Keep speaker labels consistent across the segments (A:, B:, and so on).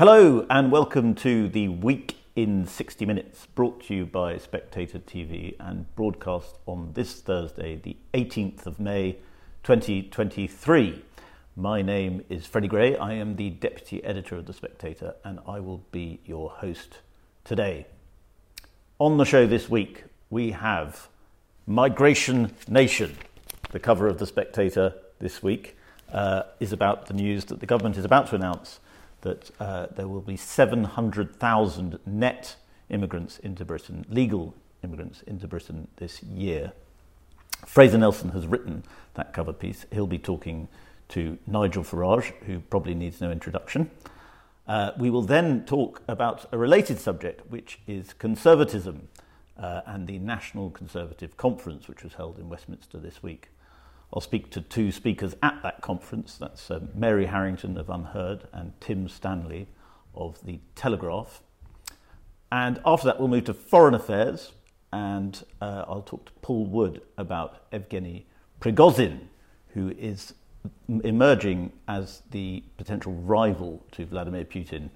A: Hello, and welcome to the Week in 60 Minutes, brought to you by Spectator TV and broadcast on this Thursday, the 18th of May 2023. My name is Freddy Gray. I am the Deputy Editor of The Spectator, and I will be your host today. On the show this week, we have Migration Nation. The cover of The Spectator this week uh, is about the news that the government is about to announce that uh, there will be 700,000 net immigrants into Britain, legal immigrants into Britain this year. Fraser Nelson has written that cover piece. He'll be talking to Nigel Farage, who probably needs no introduction. Uh, we will then talk about a related subject, which is conservatism uh, and the National Conservative Conference, which was held in Westminster this week. I'll speak to two speakers at that conference. That's uh, Mary Harrington of Unheard and Tim Stanley of The Telegraph. And after that, we'll move to foreign affairs, and uh, I'll talk to Paul Wood about Yevgeny Prigozhin, who is emerging as the potential rival to Vladimir Putin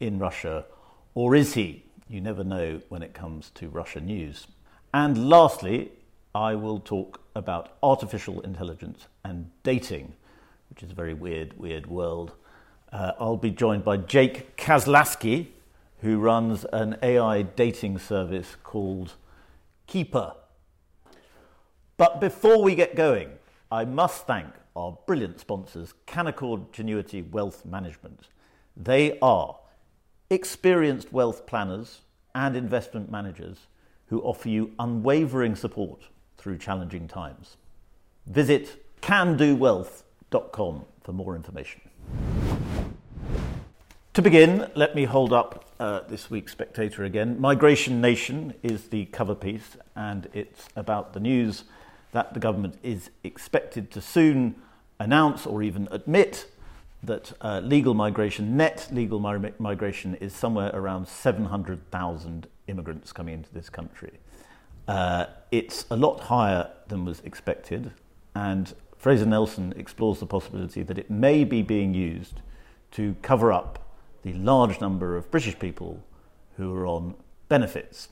A: in Russia. Or is he? You never know when it comes to Russia news. And lastly, I will talk about artificial intelligence and dating, which is a very weird, weird world. Uh, I'll be joined by Jake Kozloski, who runs an AI dating service called Keeper. But before we get going, I must thank our brilliant sponsors, Canaccord Genuity Wealth Management. They are experienced wealth planners and investment managers who offer you unwavering support through challenging times. Visit canaccordwealth.com for more information. To begin, let me hold up uh, this week's Spectator again. Migration Nation is the cover piece, and it's about the news that the government is expected to soon announce or even admit that uh, legal migration, net legal mi- migration, is somewhere around 700,000 immigrants coming into this country. Uh, it's a lot higher than was expected, and Fraser Nelson explores the possibility that it may be being used to cover up the large number of British people who are on benefits.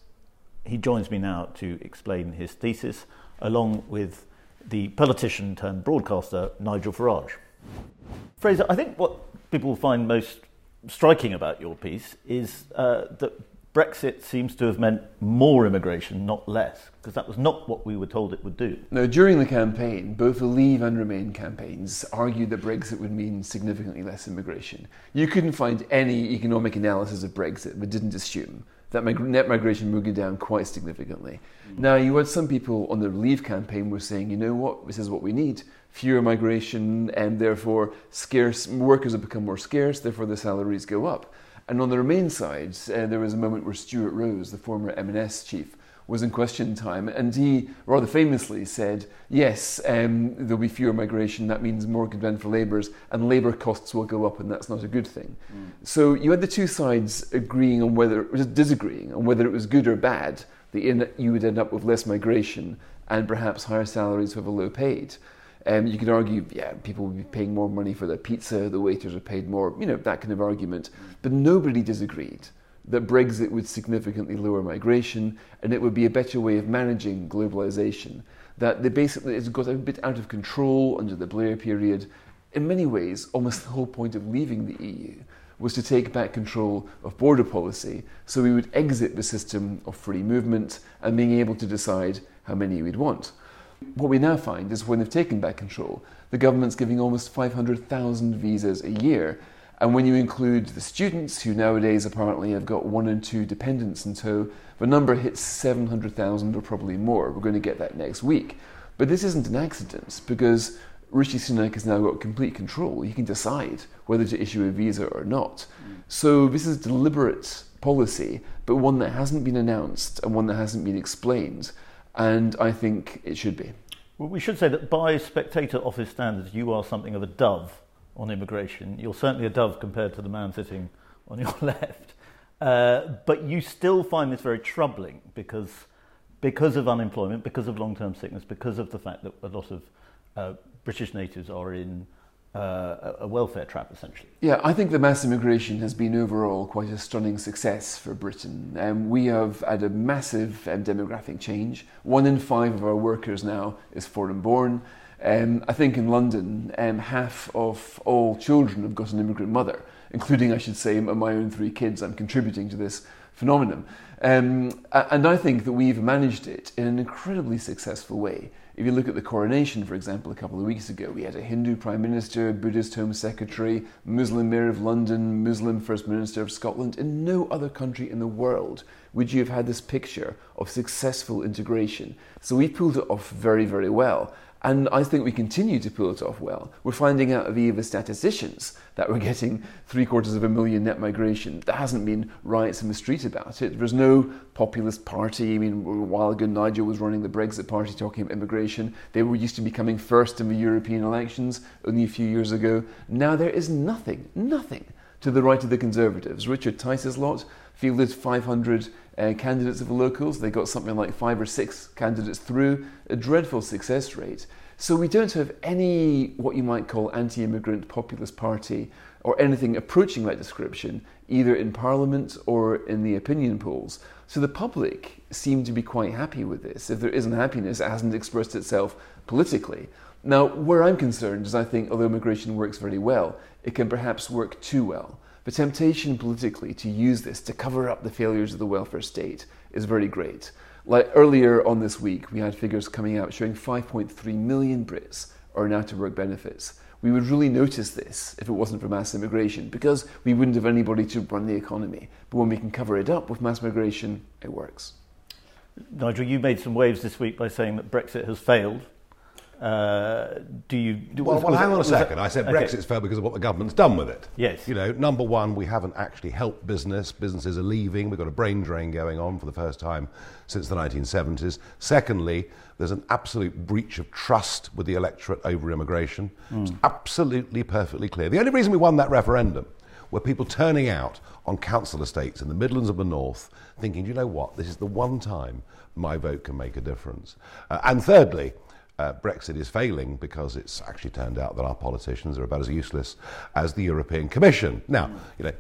A: He joins me now to explain his thesis, along with the politician turned broadcaster Nigel Farage. Fraser, I think what people find most striking about your piece is uh, that Brexit seems to have meant more immigration, not less, because that was not what we were told it would do.
B: Now, during the campaign, both the Leave and Remain campaigns argued that Brexit would mean significantly less immigration. You couldn't find any economic analysis of Brexit that didn't assume that net migration would go down quite significantly. Mm. Now, you had some people on the Leave campaign were saying, you know what, this is what we need fewer migration, and therefore scarce workers have become more scarce, therefore the salaries go up. And on the Remain side, uh, there was a moment where Stuart Rose, the former M&S chief, was in question time, and he rather famously said, "Yes, um, there'll be fewer migration. That means more demand for labourers, and labour costs will go up, and that's not a good thing." Mm. So you had the two sides agreeing on whether, disagreeing on whether it was good or bad. that you would end up with less migration and perhaps higher salaries for the low paid. Um, you could argue, yeah, people would be paying more money for their pizza, the waiters are paid more, you know, that kind of argument. But nobody disagreed that Brexit would significantly lower migration and it would be a better way of managing globalization. That they basically it's got a bit out of control under the Blair period. In many ways, almost the whole point of leaving the EU was to take back control of border policy so we would exit the system of free movement and being able to decide how many we'd want. What we now find is when they've taken back control, the government's giving almost 500,000 visas a year. And when you include the students, who nowadays apparently have got one and two dependents in tow, the number hits 700,000 or probably more. We're going to get that next week. But this isn't an accident because Rishi Sunak has now got complete control. He can decide whether to issue a visa or not. So this is deliberate policy, but one that hasn't been announced and one that hasn't been explained and I think it should be.
A: Well, we should say that by spectator office standards, you are something of a dove on immigration. You're certainly a dove compared to the man sitting on your left. Uh, but you still find this very troubling because, because of unemployment, because of long term sickness, because of the fact that a lot of uh, British natives are in uh, a welfare trap, essentially.
B: Yeah, I think the mass immigration has been overall quite a stunning success for Britain. Um, we have had a massive um, demographic change. One in five of our workers now is foreign born. Um, I think in London, um, half of all children have got an immigrant mother, including, I should say, my own three kids. I'm contributing to this phenomenon. Um, and I think that we've managed it in an incredibly successful way. If you look at the coronation, for example, a couple of weeks ago, we had a Hindu Prime Minister, Buddhist Home Secretary, Muslim Mayor of London, Muslim First Minister of Scotland. In no other country in the world would you have had this picture of successful integration. So we pulled it off very, very well. And I think we continue to pull it off well. We're finding out via the statisticians that we're getting three quarters of a million net migration. There hasn't been riots in the street about it. There's no populist party. I mean, a while ago, Nigel was running the Brexit party talking about immigration. They were used to be coming first in the European elections only a few years ago. Now there is nothing, nothing to the right of the Conservatives. Richard Tice's lot fielded 500 uh, candidates of the locals. They got something like five or six candidates through, a dreadful success rate. So we don't have any what you might call anti immigrant populist party or anything approaching that description, either in Parliament or in the opinion polls. So the public seem to be quite happy with this. If there is unhappiness, it hasn't expressed itself politically. Now, where I'm concerned is I think although immigration works very well, it can perhaps work too well. The temptation politically to use this to cover up the failures of the welfare state is very great. Like earlier on this week, we had figures coming out showing 5.3 million Brits earn out of work benefits. We would really notice this if it wasn't for mass immigration because we wouldn't have anybody to run the economy. But when we can cover it up with mass migration, it works.
A: Nigel, you made some waves this week by saying that Brexit has failed. Uh, do you? Do,
C: well, was, well was hang on a second. That, I said okay. Brexit's failed because of what the government's done with it.
A: Yes.
C: You know, number one, we haven't actually helped business. Businesses are leaving. We've got a brain drain going on for the first time since the 1970s. Secondly, there's an absolute breach of trust with the electorate over immigration. Mm. It's absolutely perfectly clear. The only reason we won that referendum were people turning out on council estates in the Midlands of the North thinking, you know what, this is the one time my vote can make a difference. Uh, and thirdly, uh, Brexit is failing because it's actually turned out that our politicians are about as useless as the European Commission. Now, you know,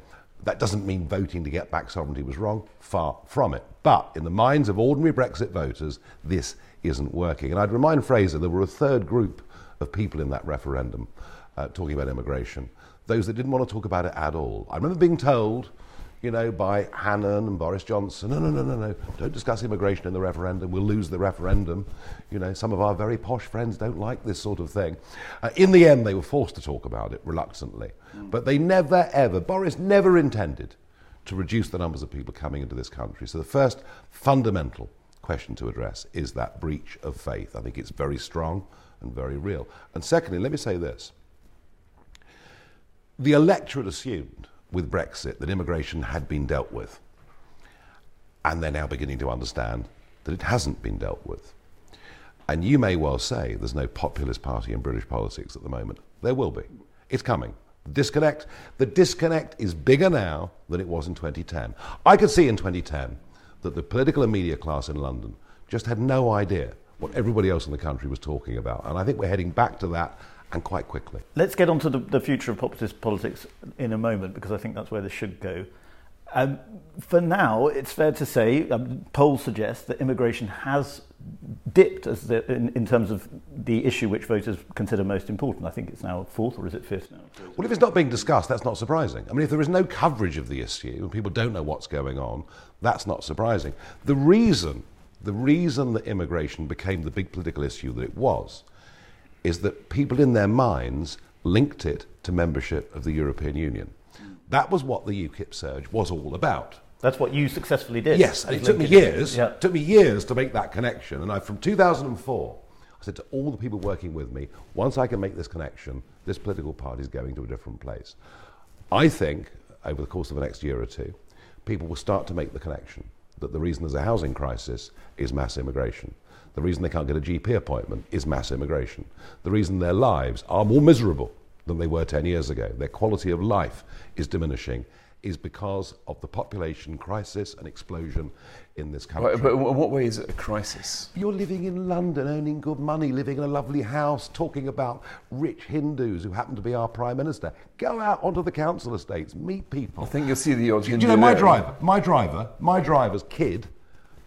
C: that doesn't mean voting to get back sovereignty was wrong, far from it. But in the minds of ordinary Brexit voters, this isn't working. And I'd remind Fraser there were a third group of people in that referendum uh, talking about immigration, those that didn't want to talk about it at all. I remember being told you know, by Hannan and Boris Johnson. No, no, no, no, no. Don't discuss immigration in the referendum. We'll lose the referendum. You know, some of our very posh friends don't like this sort of thing. Uh, in the end, they were forced to talk about it reluctantly. Mm. But they never, ever, Boris never intended to reduce the numbers of people coming into this country. So the first fundamental question to address is that breach of faith. I think it's very strong and very real. And secondly, let me say this. The electorate assumed with Brexit that immigration had been dealt with. And they're now beginning to understand that it hasn't been dealt with. And you may well say there's no populist party in British politics at the moment. There will be. It's coming. Disconnect. The disconnect is bigger now than it was in 2010. I could see in 2010 that the political and media class in London just had no idea what everybody else in the country was talking about. And I think we're heading back to that and quite quickly.
A: Let's get on to the, the future of populist politics in a moment because I think that's where this should go. Um, for now, it's fair to say, um, polls suggest that immigration has dipped as the, in, in, terms of the issue which voters consider most important. I think it's now fourth, or is it fifth now?
C: Well, if it's not being discussed, that's not surprising. I mean, if there is no coverage of the issue and people don't know what's going on, that's not surprising. The reason, the reason that immigration became the big political issue that it was is that people in their minds linked it to membership of the European Union. That was what the UKIP surge was all about.
A: That's what you successfully did.
C: Yes, and it took me years. Yeah. It took me years to make that connection. And I, from 2004, I said to all the people working with me, once I can make this connection, this political party is going to a different place. I think over the course of the next year or two, people will start to make the connection that the reason there's a housing crisis is mass immigration. The reason they can't get a GP appointment is mass immigration. The reason their lives are more miserable than they were 10 years ago, their quality of life is diminishing, is because of the population crisis and explosion in this country.
B: But, but in what way is it a crisis?
C: You're living in London, earning good money, living in a lovely house, talking about rich Hindus who happen to be our Prime Minister. Go out onto the council estates, meet people.
B: I think you'll see the odd
C: Do
B: Hindu
C: you know my
B: there.
C: driver? My driver, my driver's kid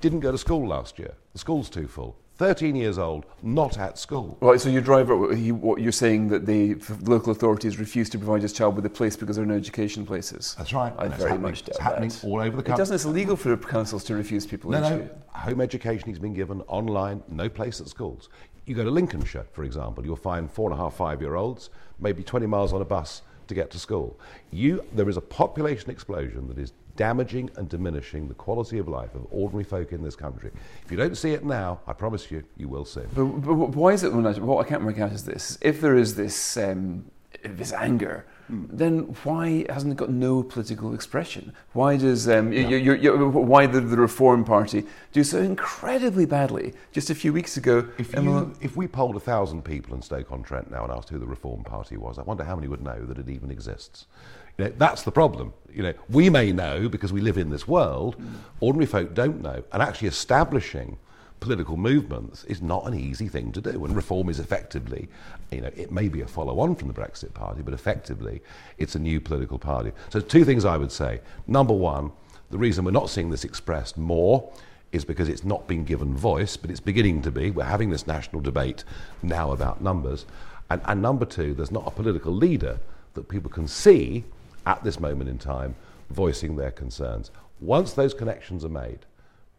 C: didn't go to school last year. The school's too full. 13 years old, not at school.
B: Right, so your driver, he, what you're saying that the local authorities refuse to provide his child with a place because there are no education places.
C: That's right.
B: I very much doubt
C: it's happening
B: that.
C: all over the country.
B: It doesn't. It's illegal for councils to refuse people.
C: No, no. Home education he's been given online, no place at schools. You go to Lincolnshire, for example, you'll find four and a half, five year olds, maybe 20 miles on a bus to get to school. You, there is a population explosion that is damaging and diminishing the quality of life of ordinary folk in this country. If you don't see it now, I promise you, you will soon.
B: But, but why is it? What I can't work out is this: if there is this um, this anger, then why hasn't it got no political expression? Why does um, you, you, you, why the, the Reform Party do so incredibly badly? Just a few weeks ago,
C: If, if we polled a thousand people in Stoke-on-Trent now and asked who the Reform Party was, I wonder how many would know that it even exists. You know, that's the problem. You know, we may know because we live in this world. Ordinary folk don't know, and actually establishing political movements is not an easy thing to do. And reform is effectively, you know, it may be a follow-on from the Brexit Party, but effectively, it's a new political party. So, two things I would say. Number one, the reason we're not seeing this expressed more is because it's not been given voice, but it's beginning to be. We're having this national debate now about numbers. And, and number two, there's not a political leader that people can see at this moment in time voicing their concerns. Once those connections are made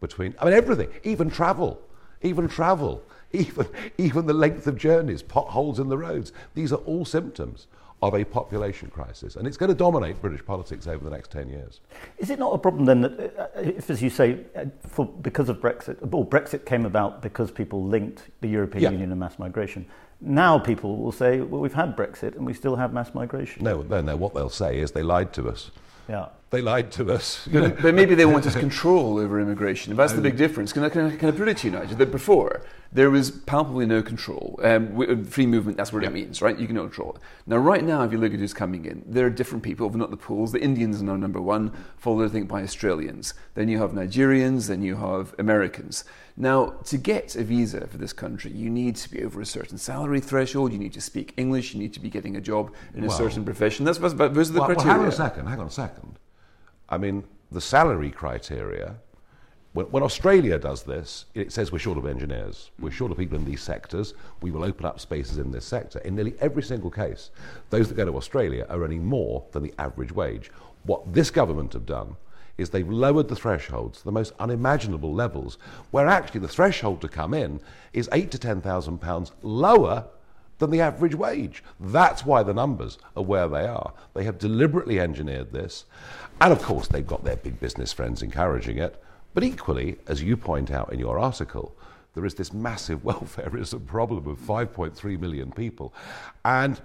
C: between, I mean, everything, even travel, even travel, even, even the length of journeys, potholes in the roads, these are all symptoms of a population crisis. And it's going to dominate British politics over the next 10 years.
A: Is it not a problem then that, uh, if, as you say, uh, for, because of Brexit, or Brexit came about because people linked the European
C: Yeah.
A: Union and mass migration? Now people will say, well, we've had Brexit and we still have mass migration.
C: No, no, no, what they'll say is they lied to us.
A: Yeah.
C: They lied to us. You know,
B: But, maybe they want us control over immigration. That's the big difference. Can I, can, I, can I put it to you, Nigel, that before there was palpably no control. Um, free movement, that's what it means, right? You can control it. Now, right now, if you look at who's coming in, there are different people, but not the pools. The Indians are now number one, followed, I think, by Australians. Then you have Nigerians, then you have Americans. Now, to get a visa for this country, you need to be over a certain salary threshold, you need to speak English, you need to be getting a job in a
C: Well-
B: certain profession. That's, that's, those are the
C: well, well,
B: criteria.
C: hang on a second, hang on a second. I mean, the salary criteria, when, when Australia does this, it says we're short of engineers, we're short of people in these sectors, we will open up spaces in this sector. In nearly every single case, those that go to Australia are earning more than the average wage. What this government have done is they've lowered the thresholds to the most unimaginable levels, where actually the threshold to come in is eight to ten thousand pounds lower than the average wage. That's why the numbers are where they are. They have deliberately engineered this. And of course, they've got their big business friends encouraging it. But equally, as you point out in your article, there is this massive welfareism problem of 5.3 million people. And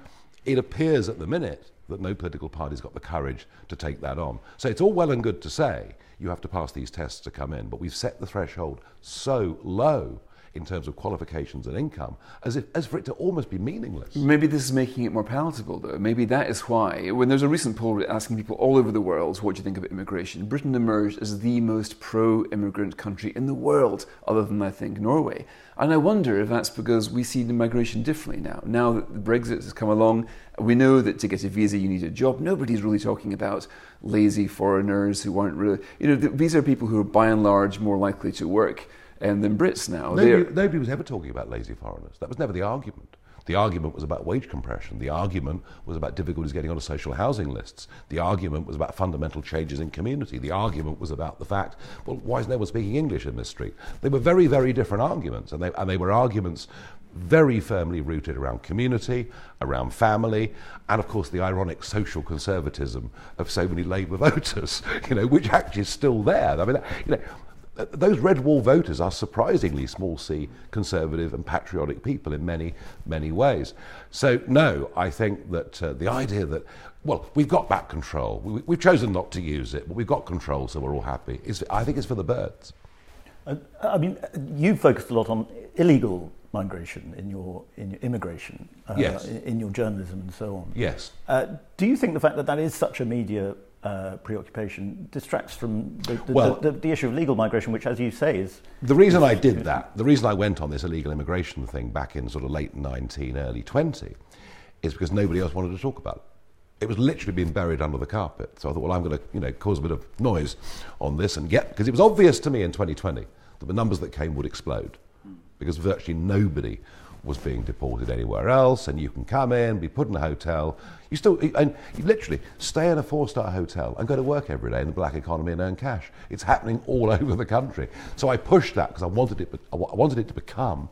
C: it appears at the minute that no political party's got the courage to take that on. So it's all well and good to say you have to pass these tests to come in, but we've set the threshold so low in terms of qualifications and income as, if, as for it to almost be meaningless.
B: Maybe this is making it more palatable, though. Maybe that is why. When there's a recent poll asking people all over the world what do you think of immigration, Britain emerged as the most pro-immigrant country in the world, other than I think Norway. And I wonder if that's because we see the migration differently now. Now that Brexit has come along, we know that to get a visa you need a job. Nobody's really talking about lazy foreigners who aren't really. You know, these are people who are by and large more likely to work um, than Brits now.
C: Nobody, nobody was ever talking about lazy foreigners. That was never the argument. The argument was about wage compression. The argument was about difficulties getting onto social housing lists. The argument was about fundamental changes in community. The argument was about the fact, well, why is no one speaking English in this street? They were very, very different arguments, and they, and they were arguments very firmly rooted around community, around family, and of course the ironic social conservatism of so many Labour voters, you know, which actually is still there. I mean, you know, those red wall voters are surprisingly small c conservative and patriotic people in many, many ways. So, no, I think that uh, the idea that, well, we've got back control, we, we've chosen not to use it, but we've got control, so we're all happy, is, I think it's for the birds.
A: Uh, I mean, you focused a lot on illegal migration in your, in your immigration, uh,
C: Yes.
A: in, in your journalism and so on.
C: Yes.
A: Uh, do you think the fact that that is such a media uh, preoccupation distracts from the, the,
C: Well-
A: the, the, the issue of legal migration, which, as you say, is
C: The reason I did that, the reason I went on this illegal immigration thing back in sort of late 19, early 20, is because nobody else wanted to talk about it. It was literally being buried under the carpet. So I thought, well, I'm going to, you know, cause a bit of noise on this and get because it was obvious to me in 2020 that the numbers that came would explode because virtually nobody was being deported anywhere else, and you can come in, be put in a hotel. You still, and you literally stay in a four-star hotel and go to work every day in the black economy and earn cash. It's happening all over the country. So I pushed that because I wanted it, I wanted it to become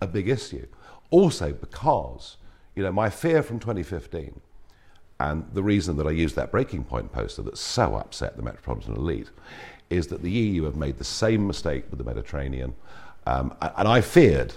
C: a big issue. Also because, you know, my fear from 2015 and the reason that I used that breaking point poster that so upset the metropolitan elite is that the EU have made the same mistake with the Mediterranean. Um, and I feared,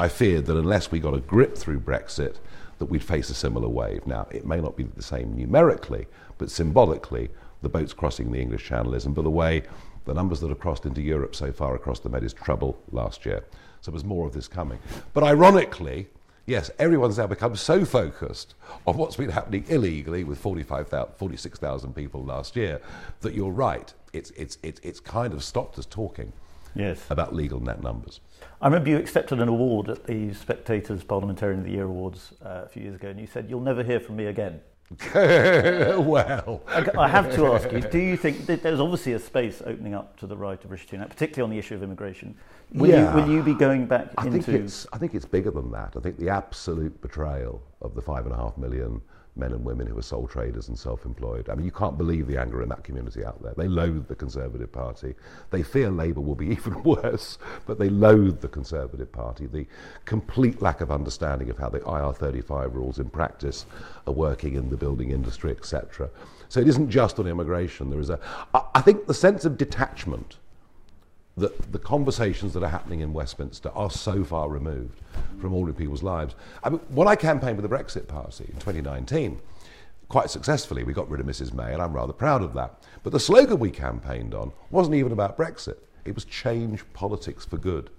C: I feared that unless we got a grip through Brexit, that we'd face a similar wave. Now, it may not be the same numerically, but symbolically, the boats crossing the English Channel is. And by the way, the numbers that have crossed into Europe so far across the Med is trouble last year. So there's more of this coming. But ironically, yes, everyone's now become so focused on what's been happening illegally with 45,000 46,000 people last year that you're right. It's, it's, it's, it's kind of stopped us talking
A: yes.
C: about legal net numbers.
A: I remember you accepted an award at the Spectator's Parliamentarian of the Year Awards uh, a few years ago, and you said, You'll never hear from me again.
C: well,
A: I I have to ask you, do you think there's obviously a space opening up to the right of Rishi Sunak, particularly on the issue of immigration? Will,
C: Yeah.
A: you, will you be going back
C: I
A: into.
C: think it's I think it's bigger than that. I think the absolute betrayal of the five and a half million men and women who are sole traders and self-employed. I mean, you can't believe the anger in that community out there. They loathe the Conservative Party. They fear Labour will be even worse, but they loathe the Conservative Party. The complete lack of understanding of how the IR35 rules in practice are working in the building industry, etc. So it isn't just on immigration. There is a, I think, the sense of detachment that the conversations that are happening in Westminster are so far removed from ordinary people's lives. I mean, when I campaigned with the Brexit Party in 2019, quite successfully, we got rid of Mrs. May, and I'm rather proud of that. But the slogan we campaigned on wasn't even about Brexit, it was change politics for good.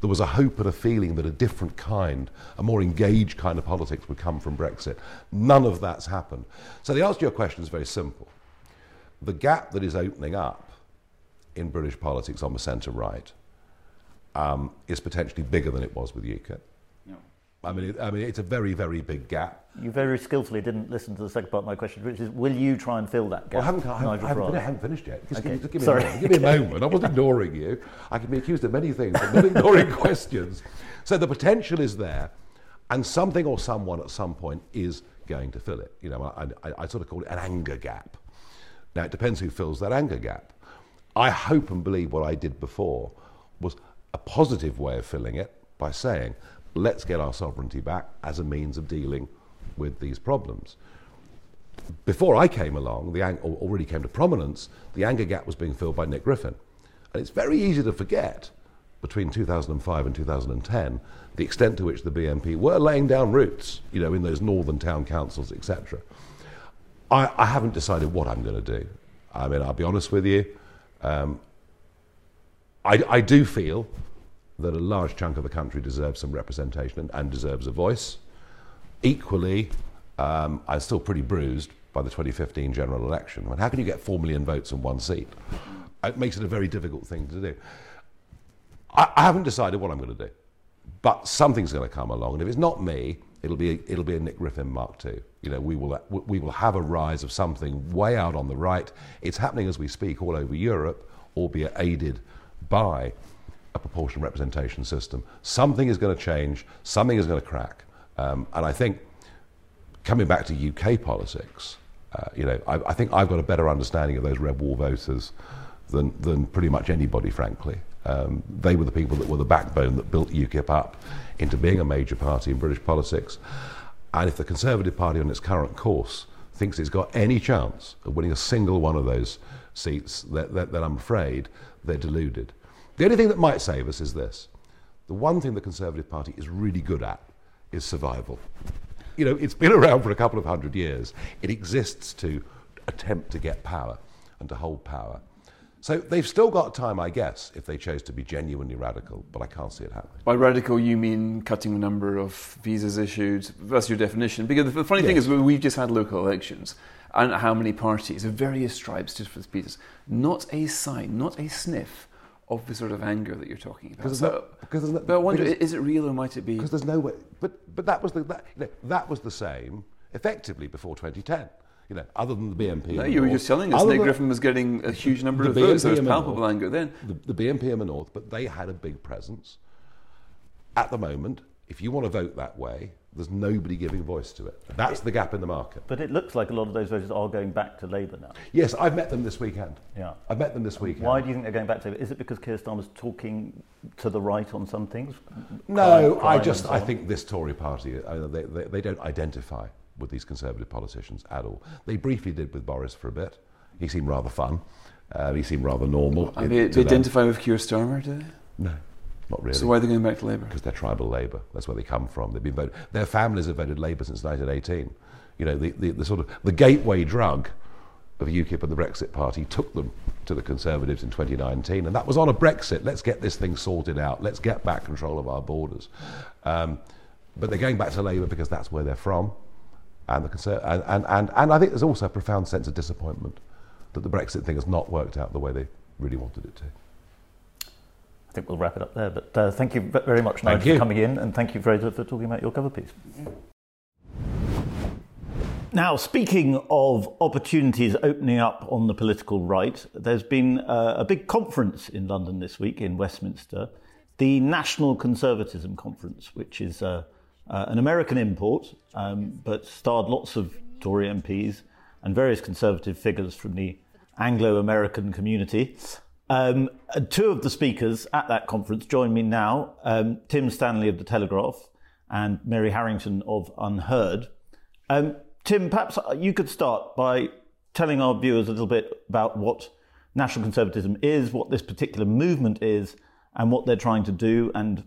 C: There was a hope and a feeling that a different kind, a more engaged kind of politics would come from Brexit. None of that's happened. So the answer to your question is very simple. The gap that is opening up in British politics on the centre right um, is potentially bigger than it was with UKIP. I mean, it, I mean, it's a very, very big gap.
A: You very skillfully didn't listen to the second part of my question, which is will you try and fill that gap?
C: Well, I haven't, I haven't, I haven't, I haven't finished yet. Just,
A: Okay.
C: give, me, just give, me
A: Sorry.
C: A moment. give me a moment. I wasn't ignoring you. I can be accused of many things, but not ignoring questions. So the potential is there, and something or someone at some point is going to fill it. You know, I, I, I sort of call it an anger gap. Now, it depends who fills that anger gap. I hope and believe what I did before was a positive way of filling it by saying, let's get our sovereignty back as a means of dealing with these problems. Before I came along, the anger already came to prominence, the anger gap was being filled by Nick Griffin. And it's very easy to forget between 2005 and 2010 the extent to which the BNP were laying down roots, you know, in those northern town councils, etc. I, I haven't decided what I'm going to do. I mean, I'll be honest with you. Um, I, I do feel that a large chunk of the country deserves some representation and, and deserves a voice. Equally, um, I'm still pretty bruised by the 2015 general election. I mean, how can you get 4 million votes in one seat? It makes it a very difficult thing to do. I, I haven't decided what I'm going to do, but something's going to come along, and if it's not me, it'll be it'll be a Nick Griffin Mark II. You know, we will we will have a rise of something way out on the right. It's happening as we speak all over Europe, albeit aided by a proportional representation system. Something is going to change. Something is going to crack, um, and I think coming back to UK politics, uh, you know, I, I think I've got a better understanding of those red wall voters than, than pretty much anybody, frankly. Um, they were the people that were the backbone that built UKIP up into being a major party in British politics. And if the Conservative Party on its current course thinks it's got any chance of winning a single one of those seats, then, then I'm afraid they're deluded. The only thing that might save us is this. The one thing the Conservative Party is really good at is survival. You know, it's been around for a couple of hundred years. It exists to attempt to get power and to hold power. So they've still got time, I guess, if they chose to be genuinely radical, but I can't see it happening.
B: By radical, you mean cutting the number of visas issued? That's your definition. Because the funny thing is, we've just had local elections, and how many parties of various stripes, just for the speakers, not a sign, not a sniff of the sort of anger that you're talking about. So-
C: no- because no-
B: but I wonder,
C: because-
B: is it real or might it be?
C: Because there's no way. But, but that, was the, that, you know, that was the same effectively before 2010. You know, other than the BNP.
B: No, you were just telling us
C: Other
B: Nick Griffin was getting a huge number
C: the
B: of votes. There was
C: BNP in the
B: palpable
C: north-
B: anger then.
C: The, the BNP in the north, but they had a big presence. At the moment, if you want to vote that way, there's nobody giving voice to it. That's the gap in the market.
A: But it looks like a lot of those voters are going back to Labour now.
C: Yes, I've met them this weekend.
A: Yeah.
C: I've met them this weekend.
A: Why do you think they're going back to Labour? Is it because Keir Starmer's talking to the right on some things?
C: No,
A: Crime-
C: I just
A: so
C: I think this Tory party uh, they, they, they don't identify with these Conservative politicians at all. They briefly did with Boris for a bit. He seemed rather fun. Uh, he seemed rather normal.
B: And they, they identify with Keir Starmer, do they?
C: No, not really.
B: So why are they going back to Labour?
C: because they're tribal Labour. That's where they come from. They've been voted. Their families have voted Labour since 1918. You know, the, the, the sort of the gateway drug of UKIP and the Brexit Party took them to the Conservatives in 2019, and that was on a Brexit. Let's get this thing sorted out. Let's get back control of our borders. Um, but they're going back to Labour because that's where they're from, and the Conser- and, and, and, and I think there's also a profound sense of disappointment that the Brexit thing has not worked out the way they really wanted it to.
A: I think we'll wrap it up there. But uh, thank you very much, Nigel,
C: you.
A: for coming in, and thank you, Fraser, for talking about your cover piece. Now, speaking of opportunities opening up on the political right, there's been uh, a big conference in London this week in Westminster, the National Conservatism Conference, which is uh, uh, an American import, um, but starred lots of Tory MPs and various Conservative figures from the Anglo American community. Um, two of the speakers at that conference join me now um, Tim Stanley of The Telegraph and Mary Harrington of Unheard. Um, Tim, perhaps you could start by telling our viewers a little bit about what national conservatism is, what this particular movement is, and what they're trying to do. And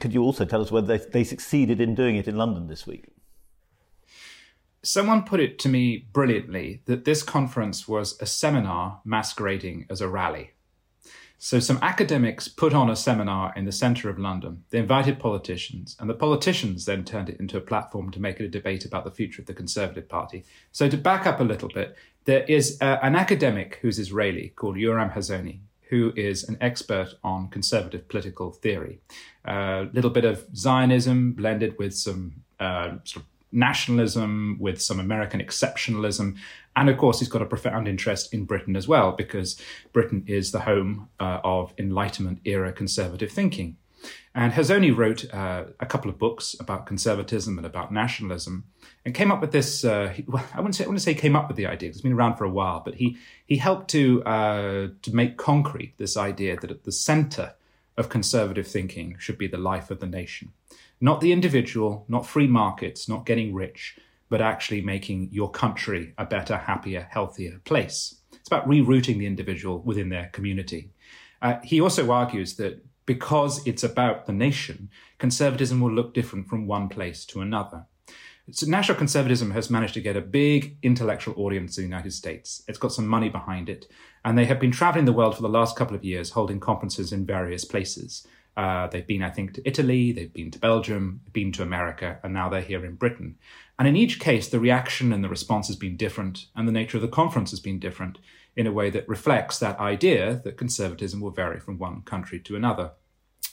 A: could you also tell us whether they, they succeeded in doing it in London this week?
D: Someone put it to me brilliantly that this conference was a seminar masquerading as a rally. So, some academics put on a seminar in the centre of London. They invited politicians, and the politicians then turned it into a platform to make it a debate about the future of the Conservative Party. So, to back up a little bit, there is uh, an academic who's Israeli called Yoram Hazony, who is an expert on conservative political theory. A little bit of Zionism blended with some uh, sort of nationalism, with some American exceptionalism. And of course, he's got a profound interest in Britain as well, because Britain is the home uh, of Enlightenment era conservative thinking. And Hazony wrote uh, a couple of books about conservatism and about nationalism, and came up with this. Uh, he- well, I wouldn't say I wouldn't say came up with the idea; it's been around for a while. But he he helped to uh, to make concrete this idea that at the centre of conservative thinking should be the life of the nation, not the individual, not free markets, not getting rich, but actually making your country a better, happier, healthier place. It's about rerouting the individual within their community. Uh, he also argues that because it's about the nation, conservatism will look different from one place to another. So national conservatism has managed to get a big intellectual audience in the United States. It's got some money behind it, and they have been traveling the world for the last couple of years, holding conferences in various places. Uh, they've been, I think, to Italy, they've been to Belgium, been to America, and now they're here in Britain. And in each case, the reaction and the response has been different, and the nature of the conference has been different in a way that reflects that idea that conservatism will vary from one country to another.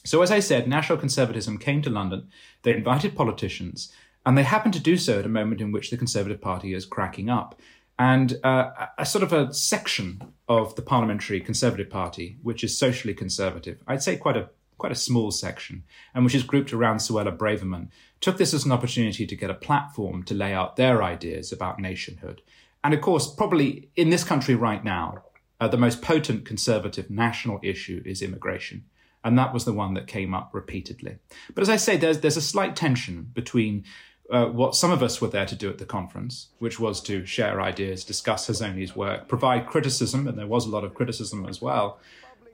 D: So, as I said, National Conservatism came to London. They invited politicians, and they happened to do so at a moment in which the Conservative Party is cracking up. And uh, a sort of a section of the Parliamentary Conservative Party, which is socially conservative, I'd say quite a quite a small section, and which is grouped around Suella Braverman, took this as an opportunity to get a platform to lay out their ideas about nationhood. And of course, probably in this country right now, uh, the most potent conservative national issue is immigration. And that was the one that came up repeatedly. But as I say, there's, there's a slight tension between uh, what some of us were there to do at the conference, which was to share ideas, discuss Hazony's work, provide criticism, and there was a lot of criticism as well,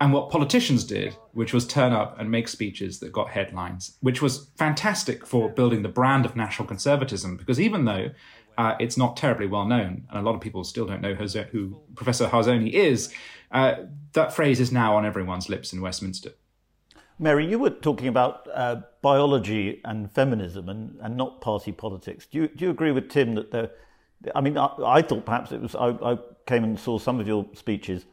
D: and what politicians did, which was turn up and make speeches that got headlines, which was fantastic for building the brand of national conservatism. Because even though uh, it's not terribly well known, and a lot of people still don't know who Professor Hazony is. Uh, that phrase is now on everyone's lips in Westminster.
A: Mary, you were talking about uh, biology and feminism and, and not party politics. Do you, do you agree with Tim that there? I mean, I, I thought perhaps it was. I, I, came and saw some of your speeches.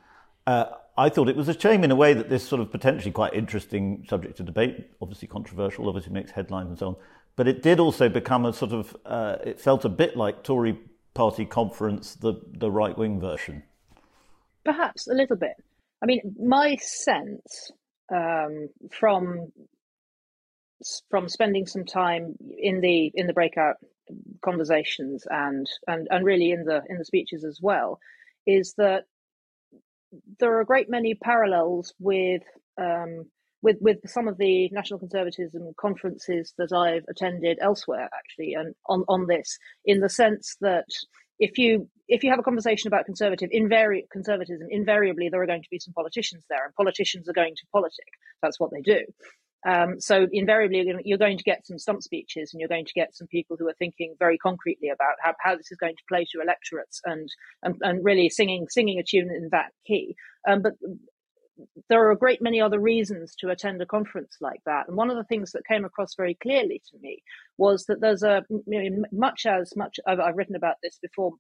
A: Uh, I thought it was a shame in a way that this sort of potentially quite interesting subject to debate, obviously controversial, obviously makes headlines and so on, but it did also become a sort of. Uh, it felt a bit like Tory party conference, the the right wing version.
E: Perhaps a little bit. I mean, my sense um, from from spending some time in the in the breakout conversations and and and really in the in the speeches as well is that there are a great many parallels with um, with with some of the national conservatism conferences that I've attended elsewhere actually and on on this in the sense that if you if you have a conversation about conservative invari- conservatism, invariably there are going to be some politicians there, and politicians are going to politic. That's what they do. Um, so invariably you're going to get some stump speeches, and you're going to get some people who are thinking very concretely about how, how this is going to play to electorates, and, and and really singing singing a tune in that key. Um, but there are a great many other reasons to attend a conference like that. And one of the things that came across very clearly to me was that there's a much as much I've, I've written about this before.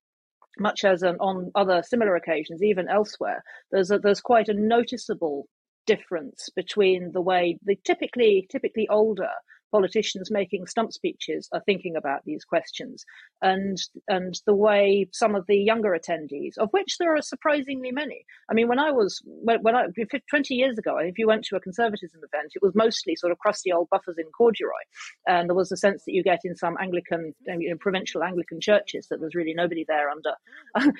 E: Much as um, on other similar occasions, even elsewhere, there's a, there's quite a noticeable difference between the way the typically typically older politicians making stump speeches are thinking about these questions. And and the way some of the younger attendees of which there are surprisingly many. I mean when i was when, when i 20 years ago if you went to a conservatism event it was mostly sort of crusty old buffers in corduroy. And there was a sense that you get in some anglican you know, provincial anglican churches that there's really nobody there under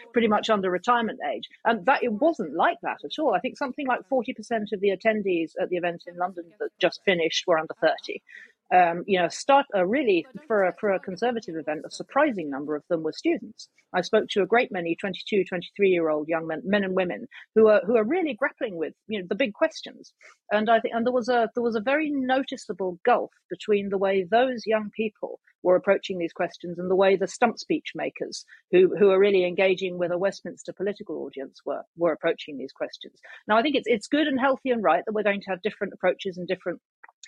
E: pretty much under retirement age. And that it wasn't like that at all. I think something like 40% of the attendees at the event in london that just finished were under 30 um, you know, start uh, really for a, for a conservative event, a surprising number of them were students. I spoke to a great many 22, 23 year old young men, men and women who are who are really grappling with you know the big questions. And I think and there was a there was a very noticeable gulf between the way those young people were approaching these questions and the way the stump speech makers who who are really engaging with a Westminster political audience were were approaching these questions. Now I think it's it's good and healthy and right that we're going to have different approaches and different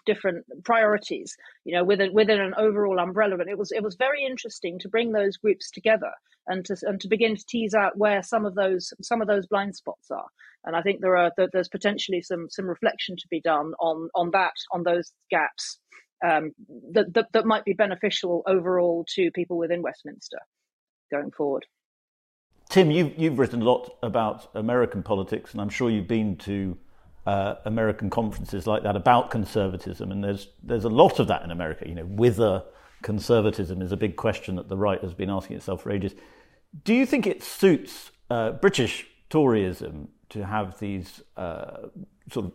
E: different priorities, you know, within within an overall umbrella. But it was it was very interesting to bring those groups together and to and to begin to tease out where some of those some of those blind spots are. And I think there are there's potentially some some reflection to be done on on that on those gaps um, that, that that might be beneficial overall to people within Westminster going forward.
A: Tim, you've, you've written a lot about American politics, and I'm sure you've been to uh, American conferences like that about conservatism, and there's there's a lot of that in America. You know, whether conservatism is a big question that the right has been asking itself for ages. Do you think it suits uh, British Toryism to have these uh, sort of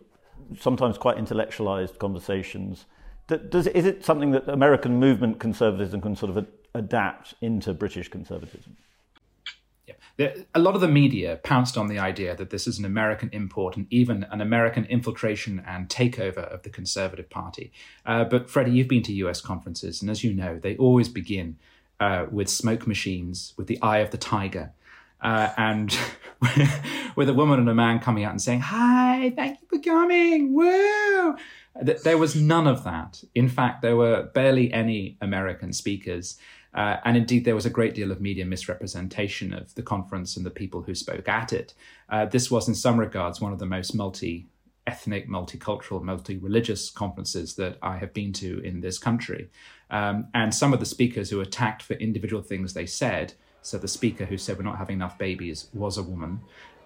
A: sometimes quite intellectualized conversations? Does is it something that American movement conservatism can sort of adapt into British conservatism?
D: A lot of the media pounced on the idea that this is an American import and even an American infiltration and takeover of the Conservative Party. Uh, but Freddy, you've been to US conferences, and as you know, they always begin uh, with smoke machines, with the eye of the tiger. Uh, and with a woman and a man coming out and saying, Hi, thank you for coming, woo! There was none of that. In fact, there were barely any American speakers. Uh, and indeed, there was a great deal of media misrepresentation of the conference and the people who spoke at it. Uh, this was, in some regards, one of the most multi ethnic, multicultural, multi religious conferences that I have been to in this country. Um, and some of the speakers who attacked for individual things they said, so the speaker who said we're not having enough babies was a woman.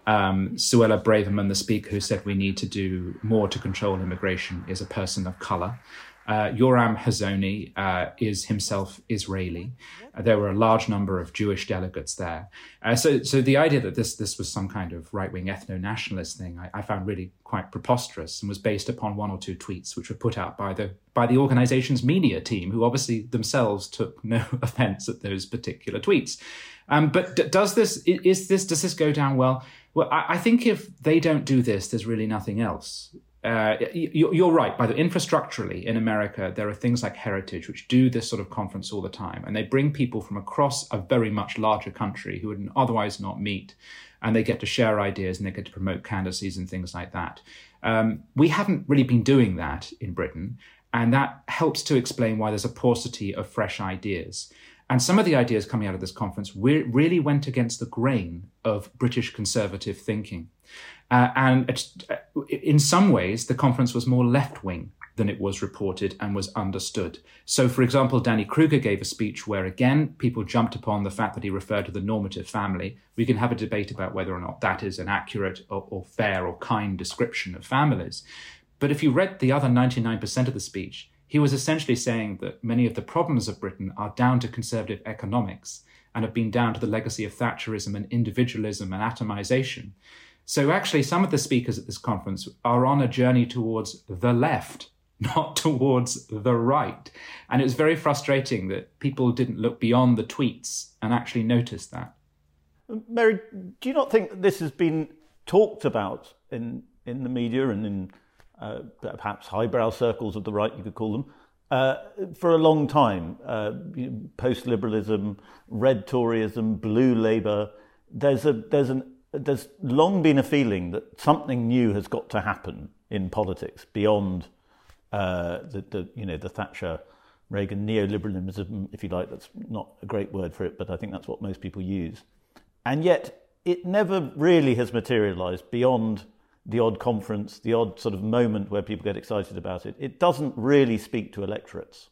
D: Um, Suella Braverman, the speaker who said we need to do more to control immigration, is a person of color. Uh, Yoram Hazony uh, is himself Israeli. Uh, there were a large number of Jewish delegates there. Uh, so, so the idea that this this was some kind of right wing ethno nationalist thing, I, I, found really quite preposterous, and was based upon one or two tweets which were put out by the by the organization's media team, who obviously themselves took no offense at those particular tweets. Um, but d- does this is this does this go down well? Well, I, I think if they don't do this, there's really nothing else uh, you're right. By the infrastructurally in America, there are things like Heritage which do this sort of conference all the time, and they bring people from across a very much larger country who would otherwise not meet, and they get to share ideas and they get to promote candidacies and things like that. Um, we haven't really been doing that in Britain, and that helps to explain why there's a paucity of fresh ideas. And some of the ideas coming out of this conference really went against the grain of British conservative thinking. Uh, and uh, in some ways, the conference was more left wing than it was reported and was understood. So, for example, Danny Kruger gave a speech where, again, people jumped upon the fact that he referred to the normative family. We can have a debate about whether or not that is an accurate or, or fair or kind description of families. But if you read the other 99% of the speech, he was essentially saying that many of the problems of Britain are down to conservative economics and have been down to the legacy of Thatcherism and individualism and atomization. So actually, some of the speakers at this conference are on a journey towards the left, not towards the right. And it was very frustrating that people didn't look beyond the tweets and actually notice that.
A: Mary, do you not think this has been talked about in, in the media and in uh, perhaps highbrow circles of the right, you could call them, uh, for a long time? Uh, Post liberalism, red Toryism, blue Labour. There's, a, there's an there's long been a feeling that something new has got to happen in politics beyond uh, the, the, you know the Thatcher Reagan neoliberalism, if you like. That's not a great word for it, but I think that's what most people use. And yet, it never really has materialised beyond the odd conference, the odd sort of moment where people get excited about it. It doesn't really speak to electorates.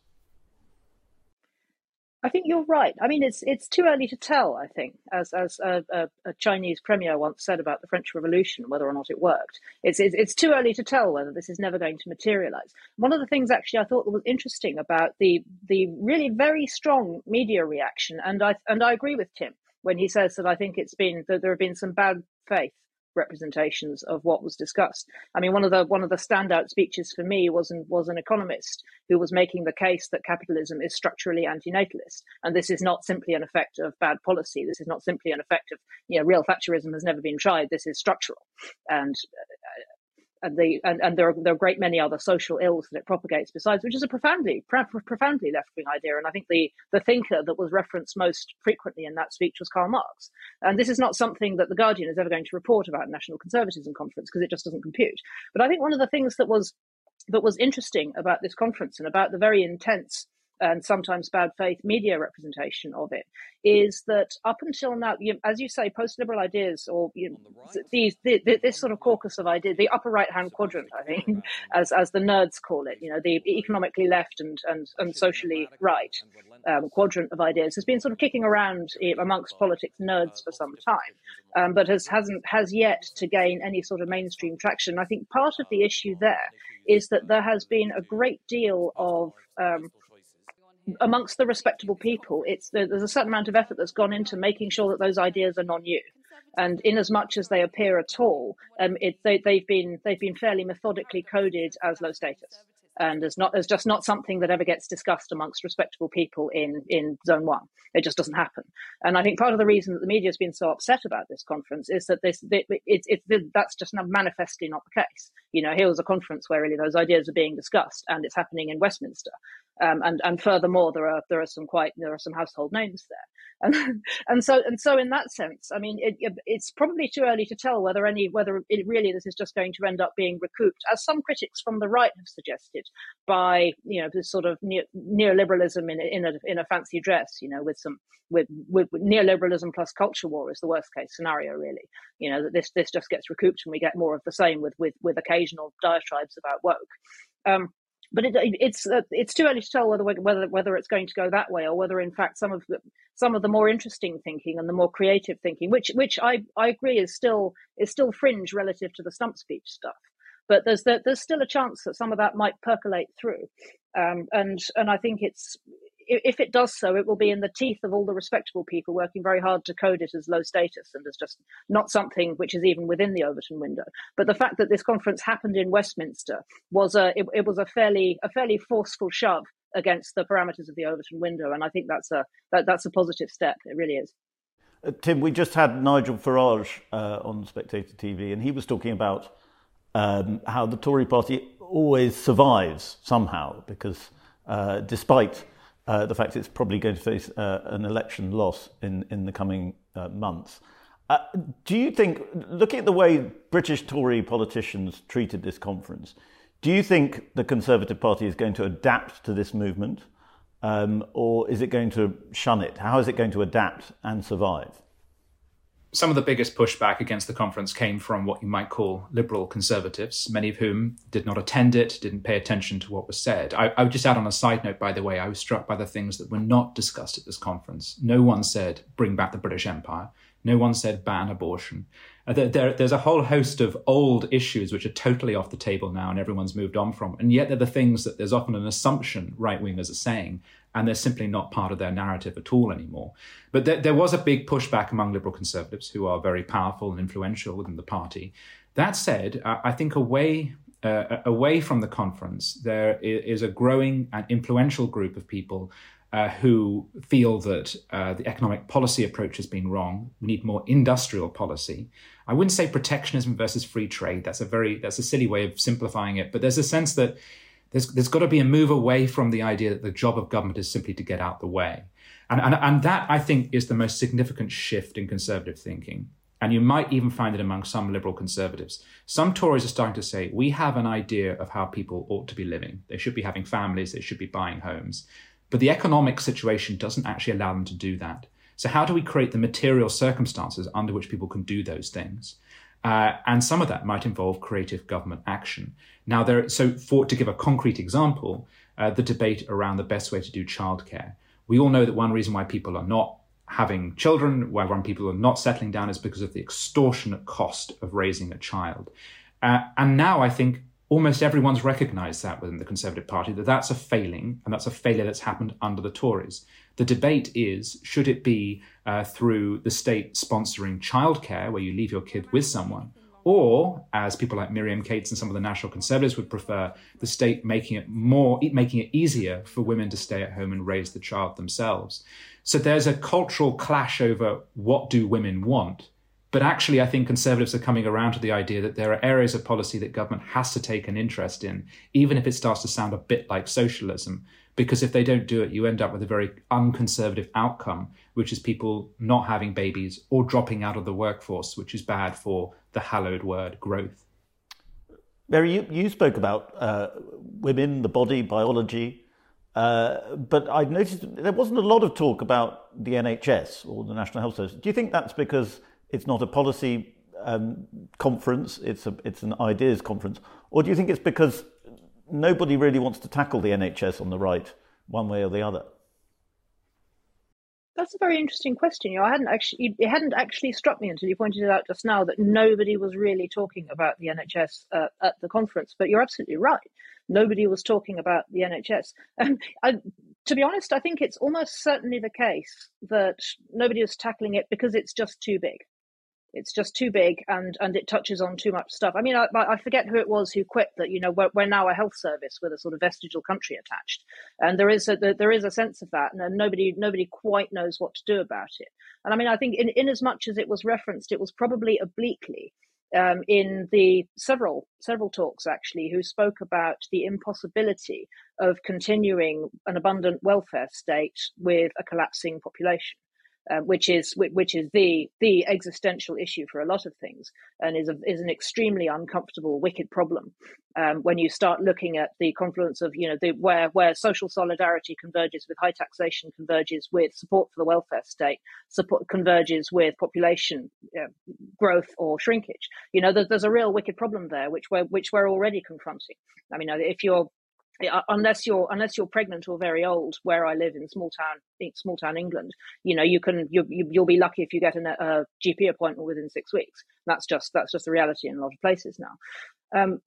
E: I think you're right. I mean, it's it's too early to tell. I think, as as a, a, a, Chinese premier once said about the French Revolution, whether or not it worked. It's, it's, it's too early to tell whether this is never going to materialize. One of the things, actually, I thought was interesting about the the really very strong media reaction, and I and I agree with Tim when he says that I think it's been that there have been some bad faith representations of what was discussed. I mean, one of the one of the standout speeches for me was an, was an economist who was making the case that capitalism is structurally antinatalist, and this is not simply an effect of bad policy. This is not simply an effect of you know real Thatcherism has never been tried. This is structural, and uh, and the and, and there are there are a great many other social ills that it propagates besides, which is a profoundly profoundly left wing idea. And I think the the thinker that was referenced most frequently in that speech was Karl Marx. And this is not something that the Guardian is ever going to report about National Conservatism Conference because it just doesn't compute. But I think one of the things that was that was interesting about this conference and about the very intense and sometimes bad faith media representation of it is that up until now, you, as you say, post liberal ideas or you know, the these the, this sort of caucus of ideas, the upper right hand quadrant, I think, as as the nerds call it, you know, the economically left and and, and socially right um, quadrant of ideas has been sort of kicking around amongst politics nerds for some time, um, but has hasn't has yet to gain any sort of mainstream traction. I think part of the issue there is that there has been a great deal of um, amongst the respectable people, it's there's a certain amount of effort that's gone into making sure that those ideas are non-new. And in as much as they appear at all, um, it, they, they've been they've been fairly methodically coded as low status and as not as just not something that ever gets discussed amongst respectable people in in zone one. It just doesn't happen. And I think part of the reason that the media has been so upset about this conference is that this it, that's just manifestly not the case. You know, here was a conference where really those ideas are being discussed, and it's happening in Westminster. Um, and and furthermore, there are there are some quite there are some household names there, and and so and so in that sense, I mean, it, it's probably too early to tell whether any whether it really this is just going to end up being recouped, as some critics from the right have suggested, by you know this sort of neo, neoliberalism in in a in a fancy dress, you know, with some with, with neoliberalism plus culture war is the worst case scenario, really. You know that this this just gets recouped and we get more of the same with with with occasional diatribes about woke. Um, but it, it's uh, it's too early to tell whether whether whether it's going to go that way or whether in fact some of the some of the more interesting thinking and the more creative thinking, which which I, I agree is still is still fringe relative to the stump speech stuff, but there's there's still a chance that some of that might percolate through, um, and and I think it's if it does so, it will be in the teeth of all the respectable people working very hard to code it as low status and as just not something which is even within the Overton window. But the fact that this conference happened in Westminster was a it, it was a fairly a fairly forceful shove against the parameters of the Overton window, and I think that's a that, that's a positive step. It really is.
A: Uh, Tim, we just had Nigel Farage uh, on Spectator TV, and he was talking about um, how the Tory party always survives somehow because uh, despite uh, the fact it's probably going to face uh, an election loss in, in the coming uh, months. Uh, do you think, looking at the way British Tory politicians treated this conference, do you think the Conservative Party is going to adapt to this movement? Um, or is it going to shun it? How is it going to adapt and survive?
D: Some of the biggest pushback against the conference came from what you might call liberal conservatives, many of whom did not attend it, didn't pay attention to what was said. I, I, would just add on a side note, by the way, I was struck by the things that were not discussed at this conference. No one said, bring back the British Empire. No one said, ban abortion. Uh, there, there, there's a whole host of old issues which are totally off the table now and everyone's moved on from. And yet they're the things that there's often an assumption right wingers are saying and they're simply not part of their narrative at all anymore. But there, there, was a big pushback among liberal conservatives who are very powerful and influential within the party. That said, I think away uh, away from the conference, there is a growing and influential group of people uh, who feel that uh, the economic policy approach has been wrong. We need more industrial policy. I wouldn't say protectionism versus free trade. That's a very that's a silly way of simplifying it. But there's a sense that there's, there's got to be a move away from the idea that the job of government is simply to get out the way. And, and, and that, I think, is the most significant shift in conservative thinking. And you might even find it among some liberal conservatives. Some Tories are starting to say, we have an idea of how people ought to be living. They should be having families, they should be buying homes. But the economic situation doesn't actually allow them to do that. So, how do we create the material circumstances under which people can do those things? Uh, and some of that might involve creative government action. Now, there. So, for to give a concrete example, uh, the debate around the best way to do childcare. We all know that one reason why people are not having children, why one people are not settling down, is because of the extortionate cost of raising a child. Uh, and now, I think almost everyone's recognised that within the Conservative Party that that's a failing, and that's a failure that's happened under the Tories. The debate is should it be uh, through the state sponsoring childcare, where you leave your kid with someone, or as people like Miriam Cates and some of the national conservatives would prefer, the state making it more, making it easier for women to stay at home and raise the child themselves. So there's a cultural clash over what do women want. But actually, I think conservatives are coming around to the idea that there are areas of policy that government has to take an interest in, even if it starts to sound a bit like socialism because if they don't do it, you end up with a very unconservative outcome, which is people not having babies or dropping out of the workforce, which is bad for the hallowed word growth.
A: Mary, you, you spoke about uh, women, the body, biology, uh, but I've noticed there wasn't a lot of talk about the NHS or the National Health Service. Do you think that's because it's not a policy um, conference, it's, a, it's an ideas conference, or do you think it's because nobody really wants to tackle the NHS on the right, one way or the other.
E: That's a very interesting question. You know, I hadn't actually it hadn't actually struck me until you pointed it out just now that nobody was really talking about the NHS uh, at the conference. But you're absolutely right. Nobody was talking about the NHS. Um, I, to be honest, I think it's almost certainly the case that nobody is tackling it because it's just too big it's just too big and and it touches on too much stuff. I mean, I, I forget who it was who quipped that you know we're, we're, now a health service with a sort of vestigial country attached, and there is a there is a sense of that, and nobody nobody quite knows what to do about it. And I mean, I think in in as much as it was referenced, it was probably obliquely. Um, in the several several talks actually, who spoke about the impossibility of continuing an abundant welfare state with a collapsing population uh, which is which is the the existential issue for a lot of things, and is a, is an extremely uncomfortable, wicked problem. Um, when you start looking at the confluence of you know the where where social solidarity converges with high taxation, converges with support for the welfare state, support converges with population growth or shrinkage. You know, there's, there's a real wicked problem there, which we're which we're already confronting. I mean, if you're unless you're unless you're pregnant or very old where i live in small town small town england you know you can you, you will be lucky if you get a, a gp appointment within six weeks. That's just that's just the reality in a lot of places now. Um,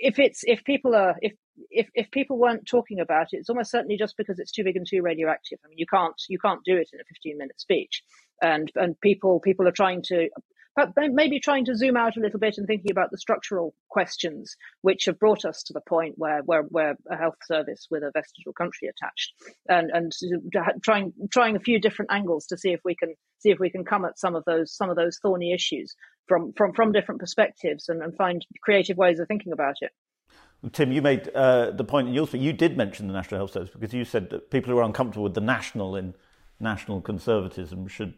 E: if it's if people are if if if people weren't talking about it it's almost certainly just because it's too big and too radioactive. I mean you can't you can't do it in a 15 minute speech. And and people people are trying to but maybe trying to zoom out a little bit and thinking about the structural questions which have brought us to the point where where, where a health service with a vestigial country attached, and and trying trying a few different angles to see if we can see if we can come at some of those some of those thorny issues from from from different perspectives and, and find creative ways of thinking about it.
A: Tim, you made uh, the point in yours, but you did mention the National Health Service because you said that people who are uncomfortable with the national in national conservatism should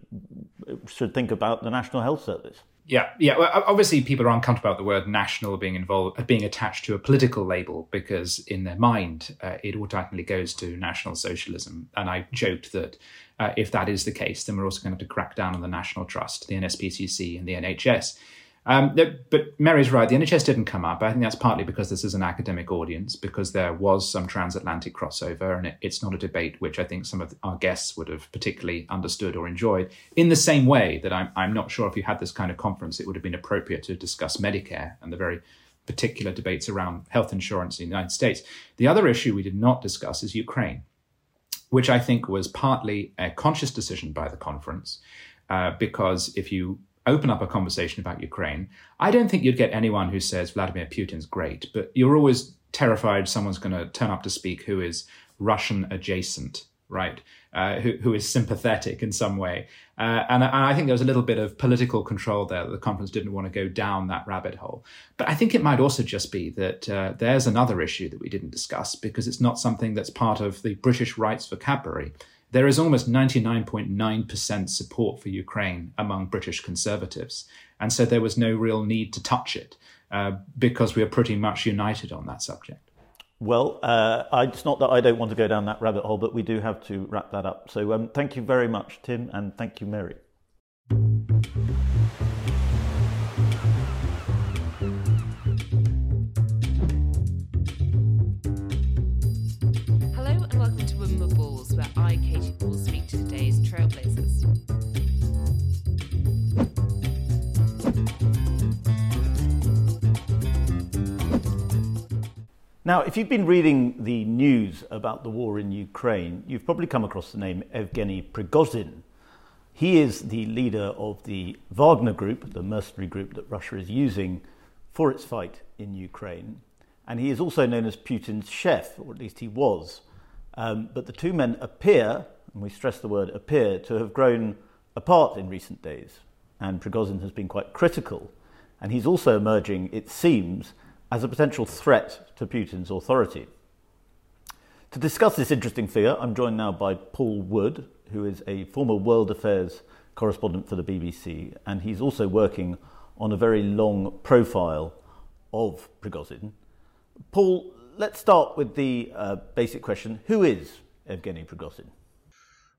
A: should think about the National Health Service.
D: Yeah, yeah. Well, obviously, people are uncomfortable about the word "national" being involved, being attached to a political label, because in their mind, uh, it automatically goes to National Socialism. And I joked that uh, if that is the case, then we're also going to have to crack down on the National Trust, the NSPCC, and the NHS. Um, but Mary's right. The NHS didn't come up. I think that's partly because this is an academic audience, because there was some transatlantic crossover, and it, it's not a debate which I think some of our guests would have particularly understood or enjoyed. In the same way that I'm, I'm not sure if you had this kind of conference, it would have been appropriate to discuss Medicare and the very particular debates around health insurance in the United States. The other issue we did not discuss is Ukraine, which I think was partly a conscious decision by the conference, uh, because if you open up a conversation about Ukraine, I don't think you'd get anyone who says Vladimir Putin's great, but you're always terrified someone's going to turn up to speak who is Russian adjacent, right? Uh, who, who is sympathetic in some way. Uh, and, and, I think there was a little bit of political control there. The conference didn't want to go down that rabbit hole. But I think it might also just be that uh, there's another issue that we didn't discuss because it's not something that's part of the British rights vocabulary there is almost 99.9% support for Ukraine among British conservatives. And so there was no real need to touch it uh, because we are pretty much united on that subject.
A: Well, uh, I, it's not that I don't want to go down that rabbit hole, but we do have to wrap that up. So um, thank you very much, Tim, and thank you, Mary. Now, if you've been reading the news about the war in Ukraine, you've probably come across the name Yevgeny Prigozhin. He is the leader of the Wagner Group, the mercenary group that Russia is using for its fight in Ukraine. And he is also known as Putin's chef, or at least he was. Um, but the two men appear, and we stress the word appear, to have grown apart in recent days. And Prigozhin has been quite critical. And he's also emerging, it seems, as a potential threat to Putin's authority. To discuss this interesting figure, I'm joined now by Paul Wood, who is a former world affairs correspondent for the BBC, and he's also working on a very long profile of Prigozhin. Paul, let's start with the uh, basic question who is Yevgeny Prigozhin?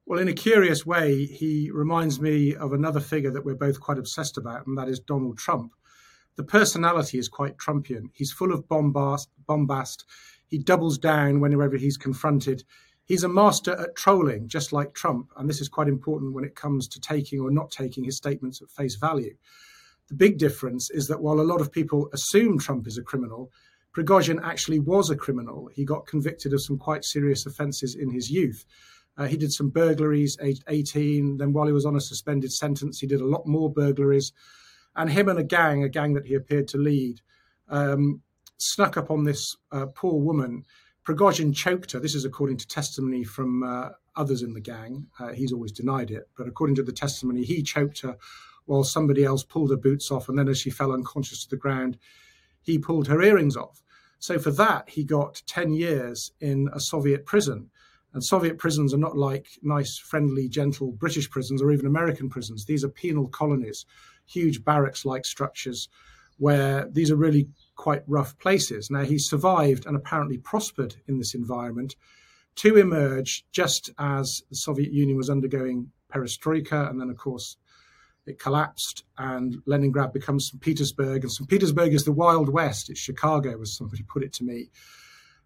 F: Well, in a curious way, he reminds me of another figure that we're both quite obsessed about, and that is Donald Trump the personality is quite Trumpian. He's full of bombast, bombast. He doubles down whenever he's confronted. He's a master at trolling, just like Trump. And this is quite important when it comes to taking or not taking his statements at face value. The big difference is that while a lot of people assume Trump is a criminal, Prigozhin actually was a criminal. He got convicted of some quite serious offences in his youth. Uh, he did some burglaries aged 18. Then, while he was on a suspended sentence, he did a lot more burglaries and him and a gang, a gang that he appeared to lead, um, snuck up on this uh, poor woman. Prigozhin choked her. This is according to testimony from uh, others in the gang. Uh, he's always denied it, but according to the testimony, he choked her while somebody else pulled her boots off, and then as she fell unconscious to the ground, he pulled her earrings off. So for that, he got 10 years in a Soviet prison. And Soviet prisons are not like nice, friendly, gentle British prisons or even American prisons. These are penal colonies huge barracks like structures where these are really quite rough places. Now, he survived and apparently prospered in this environment to emerge just as the Soviet Union was undergoing perestroika, and then, of course, it collapsed and Leningrad becomes St. Petersburg. And St. Petersburg is the Wild West. It's Chicago, as somebody put it to me.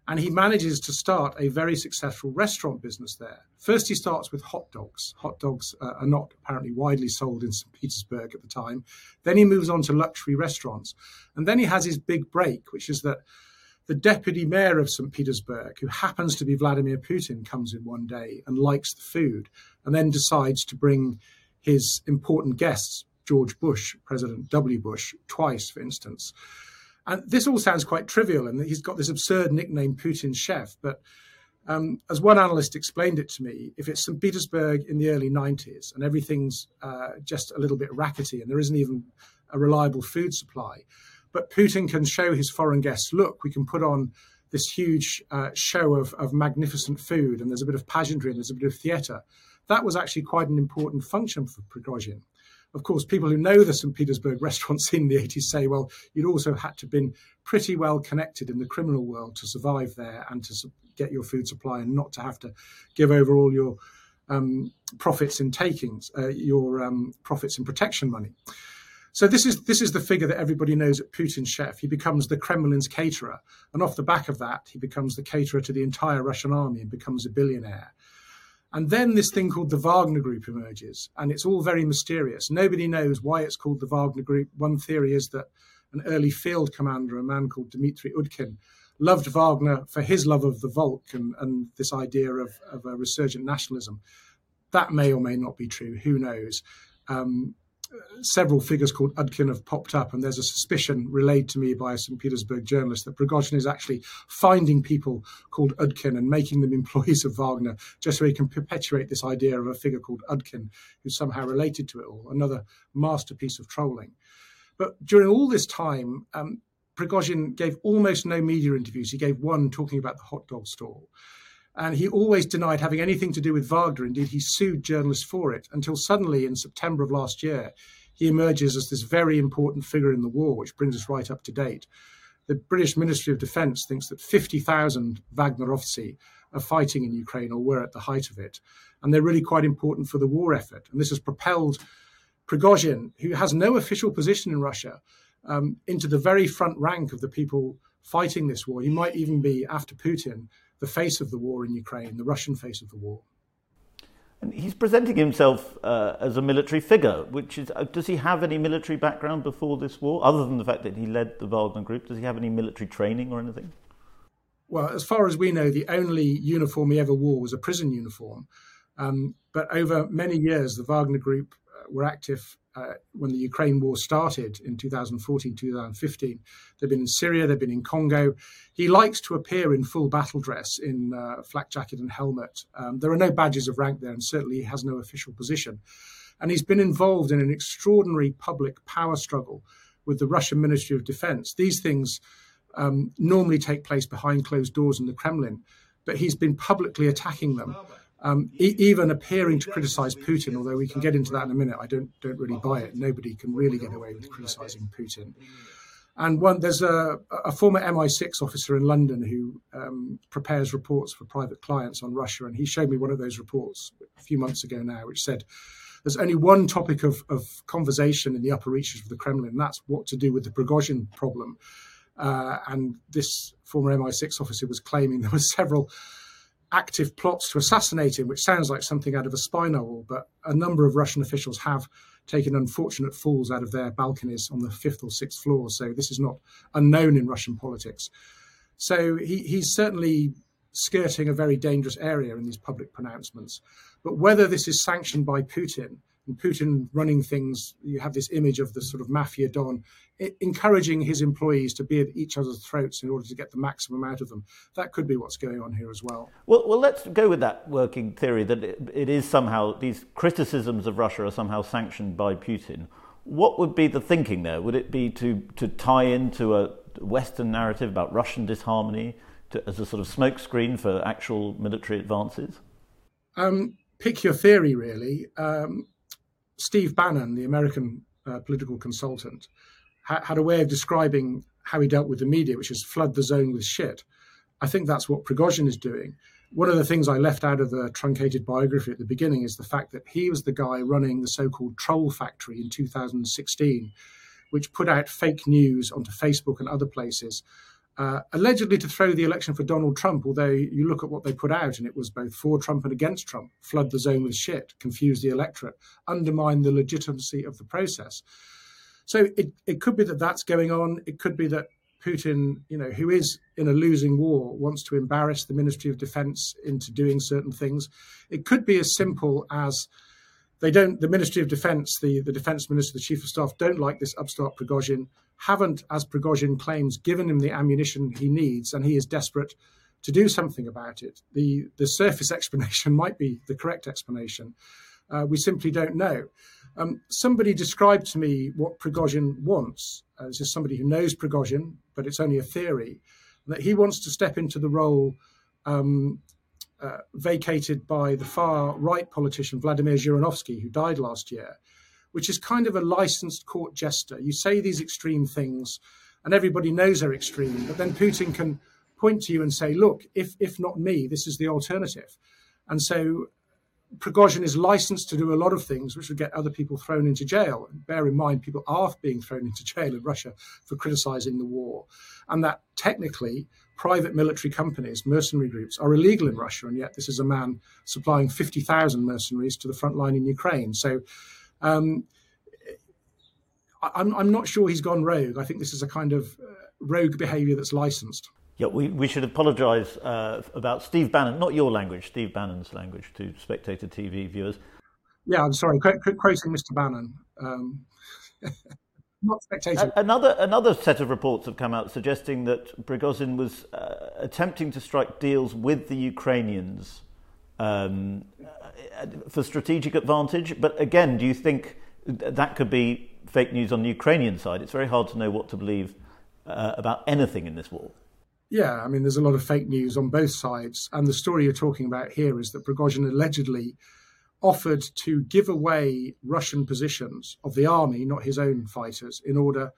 F: And he manages to start a very successful restaurant business there. First, he starts with hot dogs. Hot dogs uh, are not apparently widely sold in St. Petersburg at the time. Then he moves on to luxury restaurants. And then he has his big break, which is that the deputy mayor of St. Petersburg, who happens to be Vladimir Putin, comes in one day and likes the food and then decides to bring his important guests, George Bush, President W. Bush, twice, for instance. And this all sounds quite trivial, and he's got this absurd nickname, Putin's chef. But um, as one analyst explained it to me, if it's St. Petersburg in the early 90s and everything's uh, just a little bit rackety and there isn't even a reliable food supply, but Putin can show his foreign guests, look, we can put on this huge uh, show of, of magnificent food and there's a bit of pageantry and there's a bit of theatre. That was actually quite an important function for Prigozhin. Of course, people who know the St. Petersburg restaurant scene in the 80s say, well, you'd also had to have been pretty well connected in the criminal world to survive there and to get your food supply and not to have to give over all your um, profits in takings, uh, your um, profits in protection money. So this is this is the figure that everybody knows at Putin's chef. He becomes the Kremlin's caterer, and off the back of that, he becomes the caterer to the entire Russian army and becomes a billionaire. And then this thing called the Wagner Group emerges, and it's all very mysterious. Nobody knows why it's called the Wagner Group. One theory is that an early field commander, a man called Dmitry Utkin, loved Wagner for his love of the Volk and, and this idea of, of a resurgent nationalism. That may or may not be true. Who knows? Um, several figures called Utkin have popped up, and there's a suspicion relayed to me by a St. Petersburg journalist that Prigozhin is actually finding people called Utkin and making them employees of Wagner just so he can perpetuate this idea of a figure called Utkin who's somehow related to it all. Another masterpiece of trolling. But during all this time, um, Prigozhin gave almost no media interviews. He gave one talking about the hot dog stall. And he always denied having anything to do with Wagner. Indeed, he sued journalists for it until suddenly in September of last year, he emerges as this very important figure in the war, which brings us right up to date. The British Ministry of Defense thinks that 50,000 Wagnerovtsy are fighting in Ukraine or were at the height of it. And they're really quite important for the war effort. And this has propelled Prigozhin, who has no official position in Russia, um, into the very front rank of the people fighting this war. He might even be, after Putin, the face of the war in Ukraine, the Russian face of the war.
A: And he's presenting himself uh, as a military figure, which is, uh, does he have any military background before this war, other than the fact that he led the Wagner group? Does he have any military training or anything?
F: Well, as far as we know, the only uniform he ever wore was a prison uniform. Um, but over many years, the Wagner group uh, were active uh, when the Ukraine war started in 2014, 2015. They've been in Syria, they've been in Congo. He likes to appear in full battle dress, in uh, flak jacket and helmet. Um, there are no badges of rank there, and certainly he has no official position. And he's been involved in an extraordinary public power struggle with the Russian Ministry of Defense. These things um, normally take place behind closed doors in the Kremlin, but he's been publicly attacking them um, e- even appearing to criticize Putin, although we can get into that in a minute. I don't don't really buy it. Nobody can really get away with criticizing Putin. And one, there's a, a former MI6 officer in London who um, prepares reports for private clients on Russia, and he showed me one of those reports a few months ago now, which said there's only one topic of, of conversation in the upper reaches of the Kremlin, and that's what to do with the Prigozhin problem. Uh, and this former MI6 officer was claiming there were several active plots to assassinate him, which sounds like something out of a spy novel, but a number of Russian officials have taken unfortunate falls out of their balconies on the fifth or sixth floor. So this is not unknown in Russian politics. So he, he's certainly skirting a very dangerous area in these public pronouncements. But whether this is sanctioned by Putin Putin running things, you have this image of the sort of mafia don encouraging his employees to be at each other's throats in order to get the maximum out of them. That could be what's going on here as well.
A: Well, well let's go with that working theory that it, it is somehow, these criticisms of Russia are somehow sanctioned by Putin. What would be the thinking there? Would it be to, to tie into a Western narrative about Russian disharmony to, as a sort of smokescreen for actual military advances?
F: Um, pick your theory, really. Um, Steve Bannon, the American uh, political consultant, ha- had a way of describing how he dealt with the media, which is flood the zone with shit. I think that's what Prigozhin is doing. One of the things I left out of the truncated biography at the beginning is the fact that he was the guy running the so called Troll Factory in 2016, which put out fake news onto Facebook and other places, uh, allegedly to throw the election for Donald Trump. Although you look at what they put out, and it was both for Trump and against Trump flood the zone with shit, confuse the electorate, undermine the legitimacy of the process. So it, it could be that that's going on. It could be that Putin, you know, who is in a losing war, wants to embarrass the Ministry of Defense into doing certain things. It could be as simple as they don't. The Ministry of Defence, the the Defence Minister, the Chief of Staff, don't like this upstart Prigozhin. Haven't, as Prigozhin claims, given him the ammunition he needs, and he is desperate to do something about it. The the surface explanation might be the correct explanation. Uh, we simply don't know. Um, somebody described to me what Prigozhin wants. Uh, this is somebody who knows Prigozhin, but it's only a theory. That he wants to step into the role um, uh, vacated by the far right politician Vladimir Zhirinovsky, who died last year, which is kind of a licensed court jester. You say these extreme things, and everybody knows they're extreme, but then Putin can point to you and say, look, if, if not me, this is the alternative. And so Prigozhin is licensed to do a lot of things which would get other people thrown into jail. Bear in mind, people are being thrown into jail in Russia for criticizing the war. And that technically, private military companies, mercenary groups, are illegal in Russia. And yet, this is a man supplying 50,000 mercenaries to the front line in Ukraine. So, um, I'm, I'm, not sure he's gone rogue. I think this is a kind of uh, rogue behavior that's licensed.
A: Yeah, we, we should apologise uh, about Steve Bannon, not your language, Steve Bannon's language to Spectator TV viewers.
F: Yeah, I'm sorry, qu- qu- quoting Mr. Bannon. Um, not.
A: Another, another set of reports have come out suggesting that Prigozhin was uh, attempting to strike deals with the Ukrainians um, for strategic advantage. But again, do you think that could be fake news on the Ukrainian side? It's very hard to know what to believe uh, about anything in this war.
F: Yeah, I mean, there's a lot of fake news on both sides. And the story you're talking about here is that Prigozhin allegedly offered to give away Russian positions of the army, not his own fighters, in order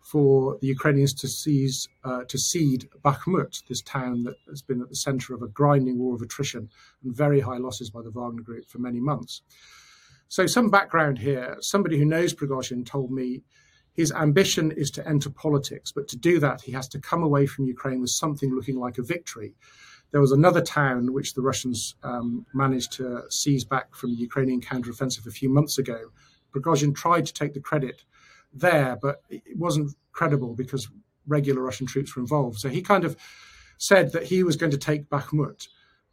F: for the Ukrainians to seize, uh, to cede Bakhmut, this town that has been at the center of a grinding war of attrition and very high losses by the Wagner Group for many months. So, some background here. Somebody who knows Prigozhin told me his ambition is to enter politics, but to do that, he has to come away from Ukraine with something looking like a victory. There was another town which the Russians um, managed to seize back from the Ukrainian counteroffensive a few months ago. Prigozhin tried to take the credit there, but it wasn't credible because regular Russian troops were involved. So he kind of said that he was going to take Bakhmut,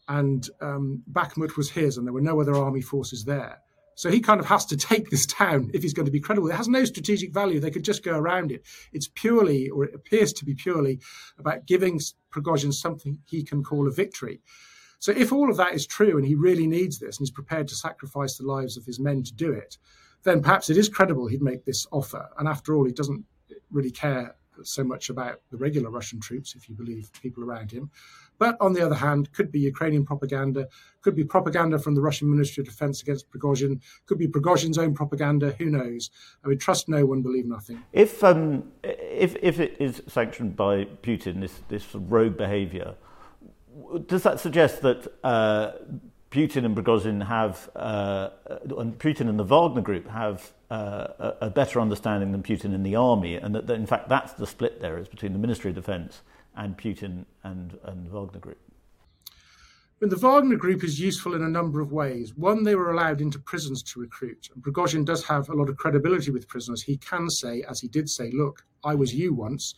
F: and um, Bakhmut was his, and there were no other army forces there. So he kind of has to take this town if he's going to be credible. It has no strategic value. They could just go around it. It's purely, or it appears to be purely, about giving Prigozhin something he can call a victory. So if all of that is true and he really needs this and he's prepared to sacrifice the lives of his men to do it, then perhaps it is credible he'd make this offer. And after all, he doesn't really care so much about the regular Russian troops, if you believe people around him. But on the other hand, could be Ukrainian propaganda, could be propaganda from the Russian Ministry of Defense against Prigozhin, could be Prigozhin's own propaganda. Who knows? I mean, trust no one, believe nothing.
A: If um, if if it is sanctioned by Putin, this this rogue behaviour, does that suggest that? Uh, Putin and Prigozhin have, uh, and Putin and the Wagner Group have uh, a better understanding than Putin and the army, and that, that, in fact that's the split there is between the Ministry of Defence and Putin and, and Wagner Group.
F: And the Wagner Group is useful in a number of ways. One, they were allowed into prisons to recruit. And Prigozhin does have a lot of credibility with prisoners. He can say, as he did say, look, I was you once,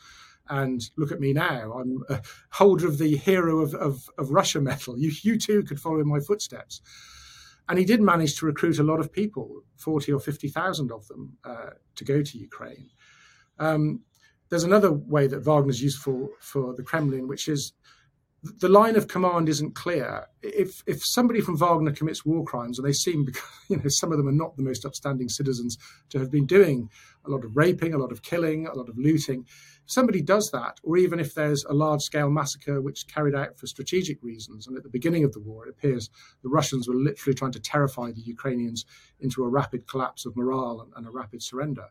F: and look at me now. I'm a holder of the Hero of, of, of Russia medal. You, you too could follow in my footsteps. And he did manage to recruit a lot of people, 40 or 50,000 of them, uh, to go to Ukraine. Um, there's another way that Wagner's useful for the Kremlin, which is the line of command isn't clear. If if somebody from Wagner commits war crimes, and they seem, you know, some of them are not the most upstanding citizens to have been doing a lot of raping, a lot of killing, a lot of looting, if somebody does that, or even if there's a large scale massacre which carried out for strategic reasons, and at the beginning of the war, it appears the Russians were literally trying to terrify the Ukrainians into a rapid collapse of morale and, and a rapid surrender.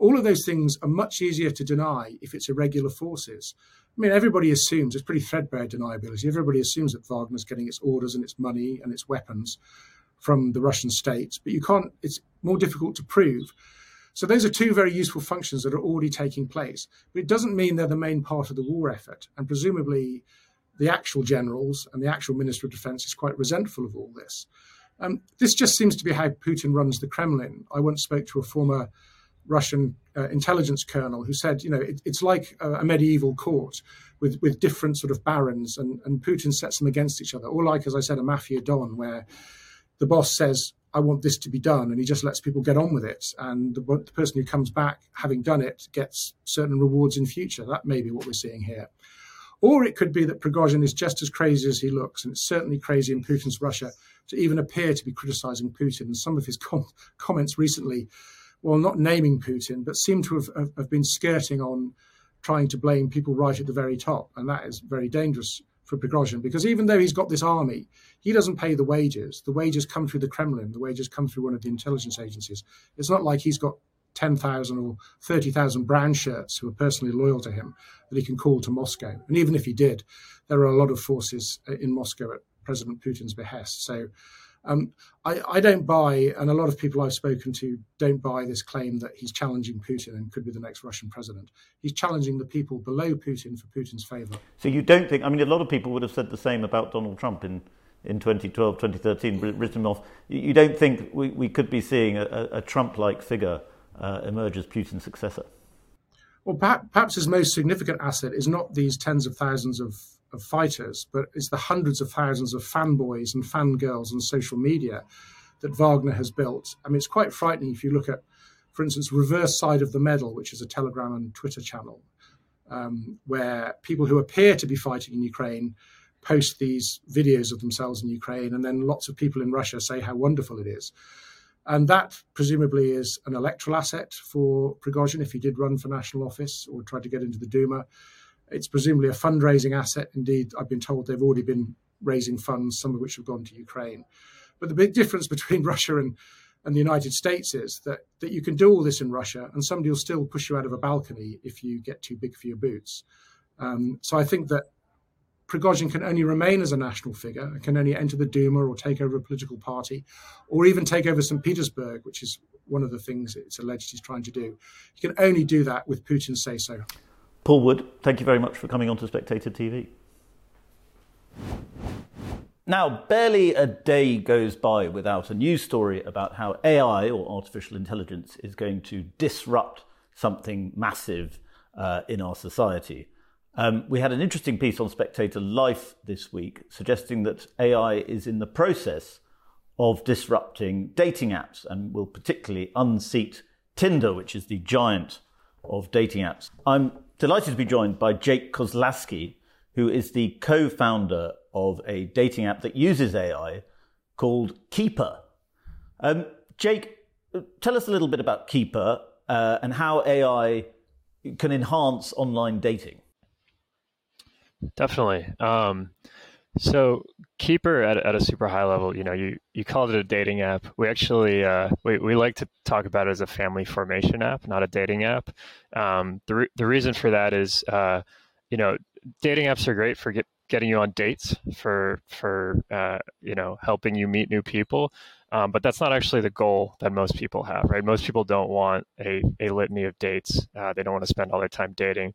F: All of those things are much easier to deny if it's irregular forces. I mean, everybody assumes it's pretty threadbare deniability. Everybody assumes that Wagner's getting its orders and its money and its weapons from the Russian state, but you can't. It's more difficult to prove. So those are two very useful functions that are already taking place. But it doesn't mean they're the main part of the war effort. And presumably, the actual generals and the actual Minister of Defense is quite resentful of all this. Um, this just seems to be how Putin runs the Kremlin. I once spoke to a former Russian uh, intelligence colonel who said, you know, it, it's like a, a, medieval court with, with different sort of barons, and, and Putin sets them against each other, or like, as I said, a mafia don, where the boss says, I want this to be done, and he just lets people get on with it. And the, the, person who comes back having done it gets certain rewards in future. That may be what we're seeing here. Or it could be that Prigozhin is just as crazy as he looks, and it's certainly crazy in Putin's Russia to even appear to be criticizing Putin. And some of his com- comments recently, well, not naming Putin, but seem to have, have, have been skirting on trying to blame people right at the very top. And that is very dangerous for Prigozhin because even though he's got this army, he doesn't pay the wages. The wages come through the Kremlin, the wages come through one of the intelligence agencies. It's not like he's got 10,000 or 30,000 brand shirts who are personally loyal to him that he can call to Moscow. And even if he did, there are a lot of forces uh, in Moscow at President Putin's behest. So um, I, I, don't buy, and a lot of people I've spoken to don't buy this claim that he's challenging Putin and could be the next Russian president. He's challenging the people below Putin for Putin's favor.
A: So you don't think, I mean, a lot of people would have said the same about Donald Trump in, in 2012, 2013, written off. You don't think we, we could be seeing a, a Trump like figure uh, emerge as Putin's successor?
F: Well, perhaps his most significant asset is not these tens of thousands of of fighters, but it's the hundreds of thousands of fanboys and fangirls on social media that Wagner has built. I mean, it's quite frightening if you look at, for instance, Reverse Side of the Medal, which is a Telegram and Twitter channel, um, where people who appear to be fighting in Ukraine post these videos of themselves in Ukraine, and then lots of people in Russia say how wonderful it is. And that presumably is an electoral asset for Prigozhin if he did run for national office or tried to get into the Duma. It's presumably a fundraising asset. Indeed, I've been told they've already been raising funds, some of which have gone to Ukraine. But the big difference between Russia and, and the United States is that, that you can do all this in Russia and somebody will still push you out of a balcony if you get too big for your boots. Um, so I think that Prigozhin can only remain as a national figure, can only enter the Duma or take over a political party, or even take over St. Petersburg, which is one of the things it's alleged he's trying to do. He can only do that with Putin's say so.
A: Paul Wood, thank you very much for coming on to Spectator TV. Now, barely a day goes by without a news story about how AI or artificial intelligence is going to disrupt something massive uh, in our society. Um, we had an interesting piece on Spectator Life this week suggesting that AI is in the process of disrupting dating apps and will particularly unseat Tinder, which is the giant of dating apps. I'm delighted to be joined by Jake Kozloski, who is the co founder of a dating app that uses AI called Keeper. Um, Jake, tell us a little bit about Keeper uh, and how AI can enhance online dating.
G: Definitely. Um, so Keeper at, at a super high level, you know, you, you called it a dating app. We actually, uh, we, we like to talk about it as a family formation app, not a dating app. Um, the, re- the reason for that is, uh, you know, dating apps are great for get, getting you on dates, for, for uh, you know, helping you meet new people. Um, but that's not actually the goal that most people have, right? Most people don't want a, a litany of dates. Uh, they don't want to spend all their time dating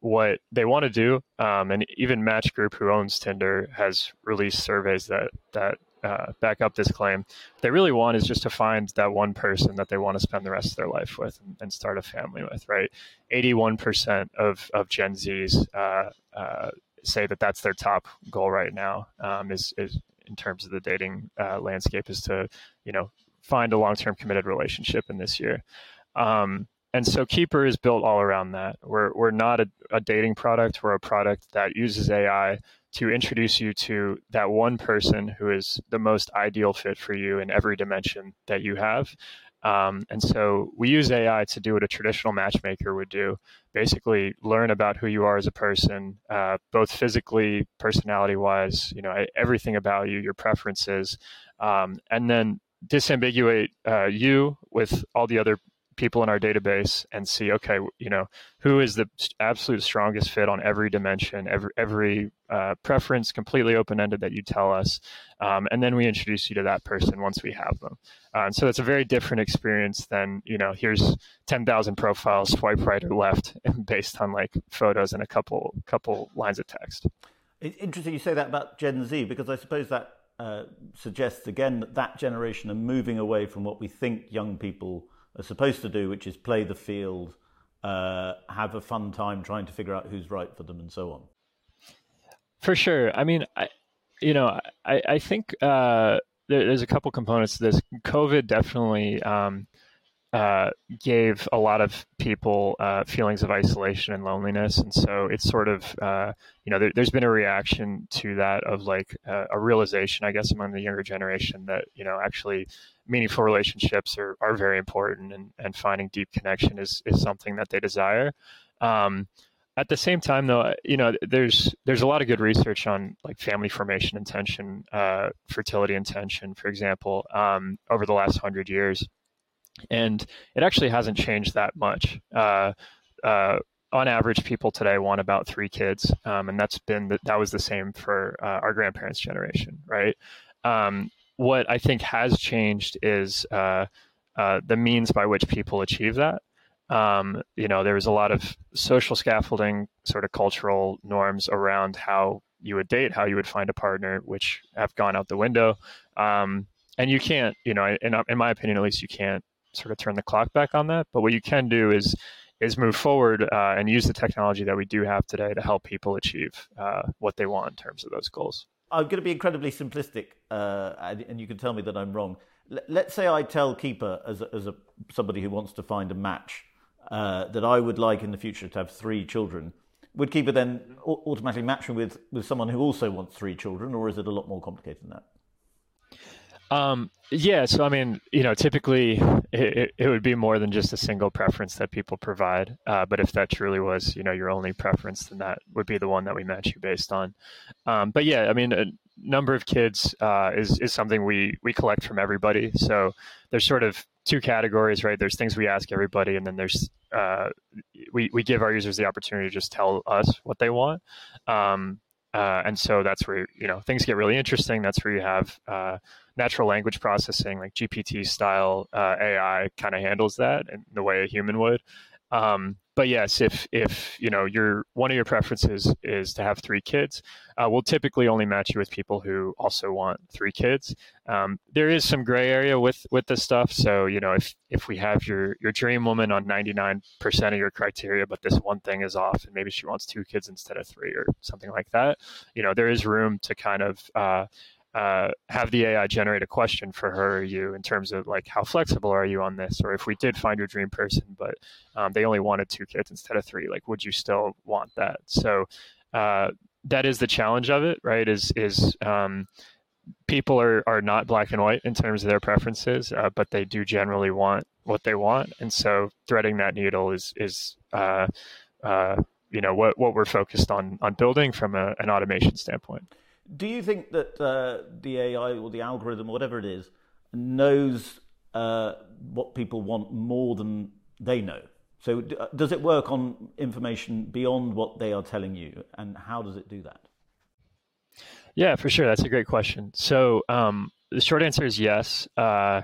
G: what they want to do. Um, and even Match Group, who owns Tinder, has released surveys that that uh, back up this claim. What they really want is just to find that one person that they want to spend the rest of their life with and, and start a family with. Right, eighty-one percent of of Gen Zs uh, uh, say that that's their top goal right now. Um, is is in terms of the dating uh, landscape is to you know find a long-term committed relationship in this year. Um, and so Keeper is built all around that. We're, we're not a, a, dating product. We're a product that uses AI to introduce you to that one person who is the most ideal fit for you in every dimension that you have. Um, and so we use AI to do what a traditional matchmaker would do basically learn about who you are as a person, uh, both physically, personality wise, you know, everything about you, your preferences, um, and then disambiguate uh, you with all the other people in our database and see okay you know who is the absolute strongest fit on every dimension every every uh, preference completely open ended that you tell us um, and then we introduce you to that person once we have them. Uh, and so it's a very different experience than you know here's 10,000 profiles swipe right or left based on like photos and a couple couple lines of text.
A: It's interesting you say that about gen z because i suppose that uh, suggests again that that generation are moving away from what we think young people are supposed to do, which is play the field, uh, have a fun time trying to figure out who's right for them, and so on.
G: For sure. I mean, I, you know, I, I think uh, there, there's a couple components to this. COVID definitely um, uh, gave a lot of people uh, feelings of isolation and loneliness, and so it's sort of uh, you know there, has been a reaction to that of like uh, a realization, I guess, among the younger generation that you know actually meaningful relationships are, are very important, and, and finding deep connection is is something that they desire. Um, at the same time, though, you know, there's there's a lot of good research on like family formation intention, uh, fertility intention, for example, um, over the last hundred years and it actually hasn't changed that much. Uh, uh, on average, people today want about three kids, um, and that's been the, that was the same for uh, our grandparents' generation, right? Um, what I think has changed is uh, uh, the means by which people achieve that. Um, you know, there was a lot of social scaffolding, sort of cultural norms around how you would date, how you would find a partner, which have gone out the window. Um, and you can't, you know, in, in my opinion, at least, you can't sort of turn the clock back on that. But what you can do is is move forward uh, and use the technology that we do have today to help people achieve uh, what they want in terms of those goals.
A: I'm going to be incredibly simplistic, uh, and you can tell me that I'm wrong. L- let's say I tell Keeper, as a, as a somebody who wants to find a match, uh, that I would like in the future to have three children. Would Keeper then automatically match me with, with someone who also wants three children, or is it a lot more complicated than that?
G: Um, yeah, so I mean, you know, typically it, it would be more than just a single preference that people provide. Uh, but if that truly was, you know, your only preference, then that would be the one that we match you based on. Um, but yeah, I mean, a number of kids uh, is is something we we collect from everybody. So there's sort of two categories, right? There's things we ask everybody, and then there's uh, we we give our users the opportunity to just tell us what they want. Um, uh, and so that's where you know things get really interesting. That's where you have uh, natural language processing, like GPT style uh, AI, kind of handles that in the way a human would. Um, but yes, if if you know your one of your preferences is to have three kids, uh, we'll typically only match you with people who also want three kids. Um, there is some gray area with with this stuff. So you know if if we have your your dream woman on ninety nine percent of your criteria, but this one thing is off, and maybe she wants two kids instead of three or something like that, you know there is room to kind of uh, uh, have the AI generate a question for her or you in terms of like how flexible are you on this, or if we did find your dream person, but um, they only wanted two kids instead of three, like would you still want that? So uh, that is the challenge of it, right? Is is um, people are are not black and white in terms of their preferences, uh, but they do generally want what they want, and so threading that needle is is uh, uh, you know what what we're focused on on building from a, an automation standpoint.
A: Do you think that uh, the AI or the algorithm, or whatever it is, knows uh, what people want more than they know? So, uh, does it work on information beyond what they are telling you, and how does it do that?
G: Yeah, for sure. That's a great question. So, um, the short answer is yes. Uh,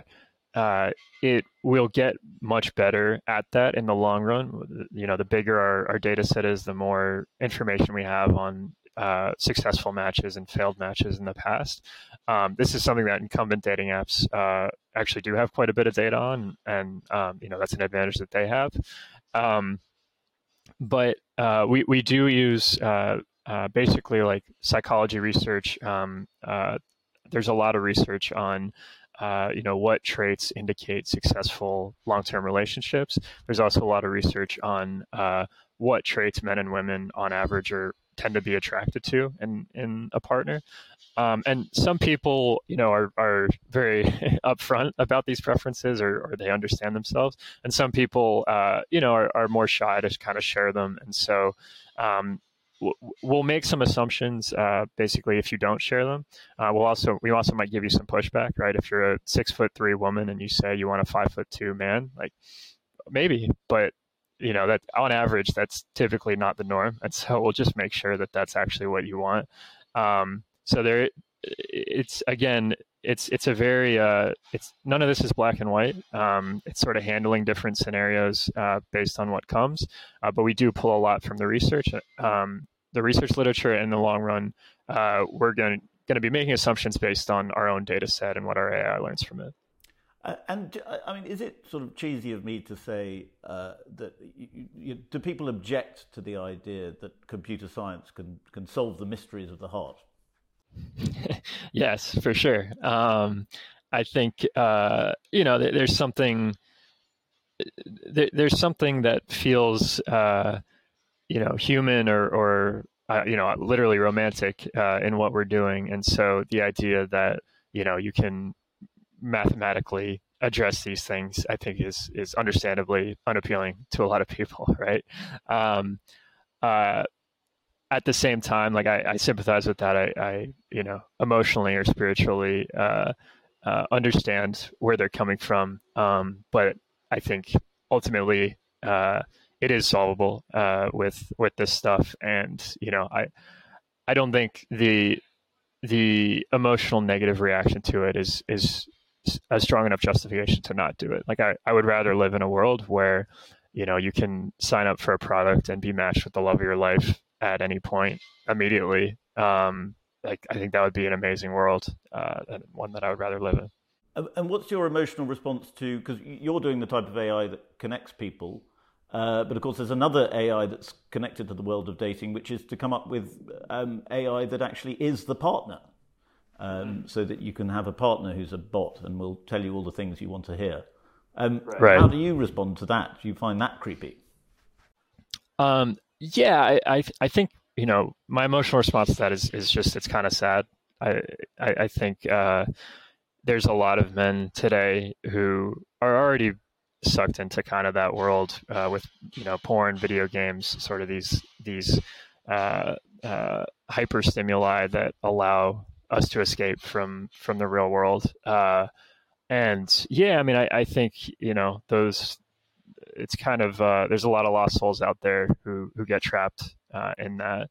G: uh, it will get much better at that in the long run. You know, the bigger our, our data set is, the more information we have on uh, successful matches and failed matches in the past. Um, this is something that incumbent dating apps uh, actually do have quite a bit of data on, and um, you know that's an advantage that they have. Um, but uh, we we do use uh, uh, basically like psychology research. Um, uh, there's a lot of research on. you know what traits indicate successful long-term relationships. There's also a lot of research on what traits men and women on average are tend to be attracted to in in a partner. Um, and some people, you know, are, are very upfront about these preferences or, or they understand themselves. And some people, uh, you know, are, are more shy to kind of share them. And so um, we'll make some assumptions. Uh, basically, if you don't share them, uh, we'll also we also might give you some pushback, right? If you're a six foot three woman and you say you want a five foot two man, like maybe, but you know that on average that's typically not the norm and so we'll just make sure that that's actually what you want. Um, so there it's again it's it's a very uh, it's none of this is black and white. Um, it's sort of handling different scenarios uh, based on what comes uh, but we do pull a lot from the research um, the research literature in the long run. Uh, we're going to be making assumptions based on our own data set and what our AI learns from it
A: and I mean, is it sort of cheesy of me to say uh, that you, you, do people object to the idea that computer science can can solve the mysteries of the heart?
G: yes, for sure. Um, I think uh, you know there's something there's something that feels uh, you know human or or uh, you know literally romantic uh, in what we're doing, and so the idea that you know you can mathematically address these things, I think is is understandably unappealing to a lot of people, right? Um, uh, at the same time, like I, I sympathize with that. I, I, you know, emotionally or spiritually uh, uh, understand where they're coming from. Um, but I think ultimately uh, it is solvable uh, with with this stuff, and you know, I I don't think the the emotional negative reaction to it is is a strong enough justification to not do it. Like I, I would rather live in a world where you know you can sign up for a product and be matched with the love of your life at any point immediately. Um, like I think that would be an amazing world, uh, and one that I would rather live in.
A: And what's your emotional response to because you're doing the type of AI that connects people, uh, but of course there's another AI that's connected to the world of dating, which is to come up with um, AI that actually is the partner, um, so that you can have a partner who's a bot and will tell you all the things you want to hear. Um, right. How do you respond to that? Do you find that creepy?
G: Um, yeah, I, I, I think you know my emotional response to that is is just it's kind of sad. I I, I think uh, there's a lot of men today who are already sucked into kind of that world uh, with you know porn, video games, sort of these these uh, uh, hyper stimuli that allow us to escape from from the real world. Uh, and yeah, I mean, I, I think you know those it's kind of uh, there's a lot of lost souls out there who who get trapped uh, in that.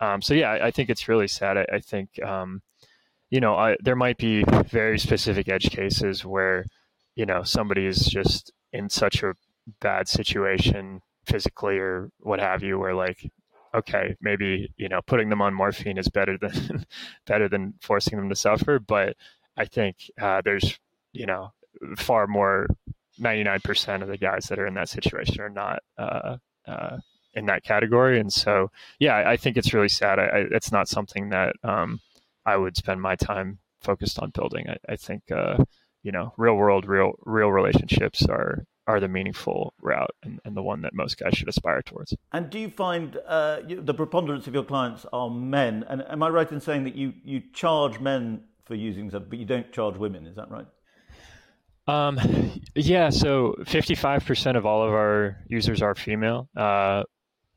G: Um, so yeah, I, I, think it's really sad. I, I think um, you know I, there might be very specific edge cases where you know somebody is just in such a bad situation physically or what have you, where like okay, maybe you know putting them on morphine is better than better than forcing them to suffer. But I think uh, there's you know far more 99% of the guys that are in that situation are not uh, uh, in that category. And so, yeah, I think it's really sad. I, I, it's not something that um, I would spend my time focused on building. I, I think, uh, you know, real world, real, real relationships are, are the meaningful route and, and the one that most guys should aspire towards.
A: And do you find uh, you, the preponderance of your clients are men? And am I right in saying that you, you charge men for using them, but you don't charge women? Is that right?
G: Um, yeah, so 55% of all of our users are female. Uh,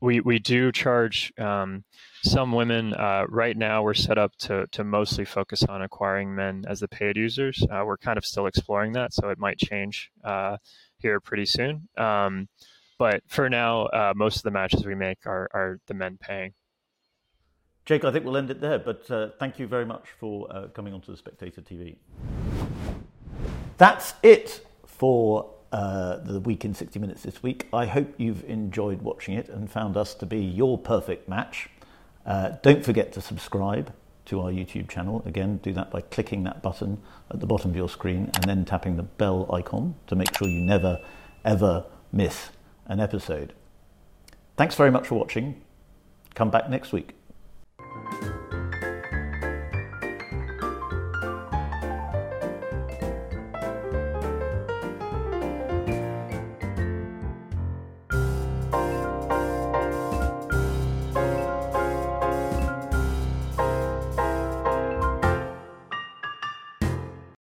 G: we, we do charge um, some women. Uh, right now, we're set up to, to mostly focus on acquiring men as the paid users. Uh, we're kind of still exploring that, so it might change uh, here pretty soon. Um, but for now, uh, most of the matches we make are, are the men paying.
A: Jake, I think we'll end it there, but uh, thank you very much for coming onto the Spectator TV. That's it for uh, the week in 60 Minutes this week. I hope you've enjoyed watching it and found us to be your perfect match. Uh, don't forget to subscribe to our YouTube channel. Again, do that by clicking that button at the bottom of your screen and then tapping the bell icon to make sure you never, ever miss an episode. Thanks very much for watching. Come back next week.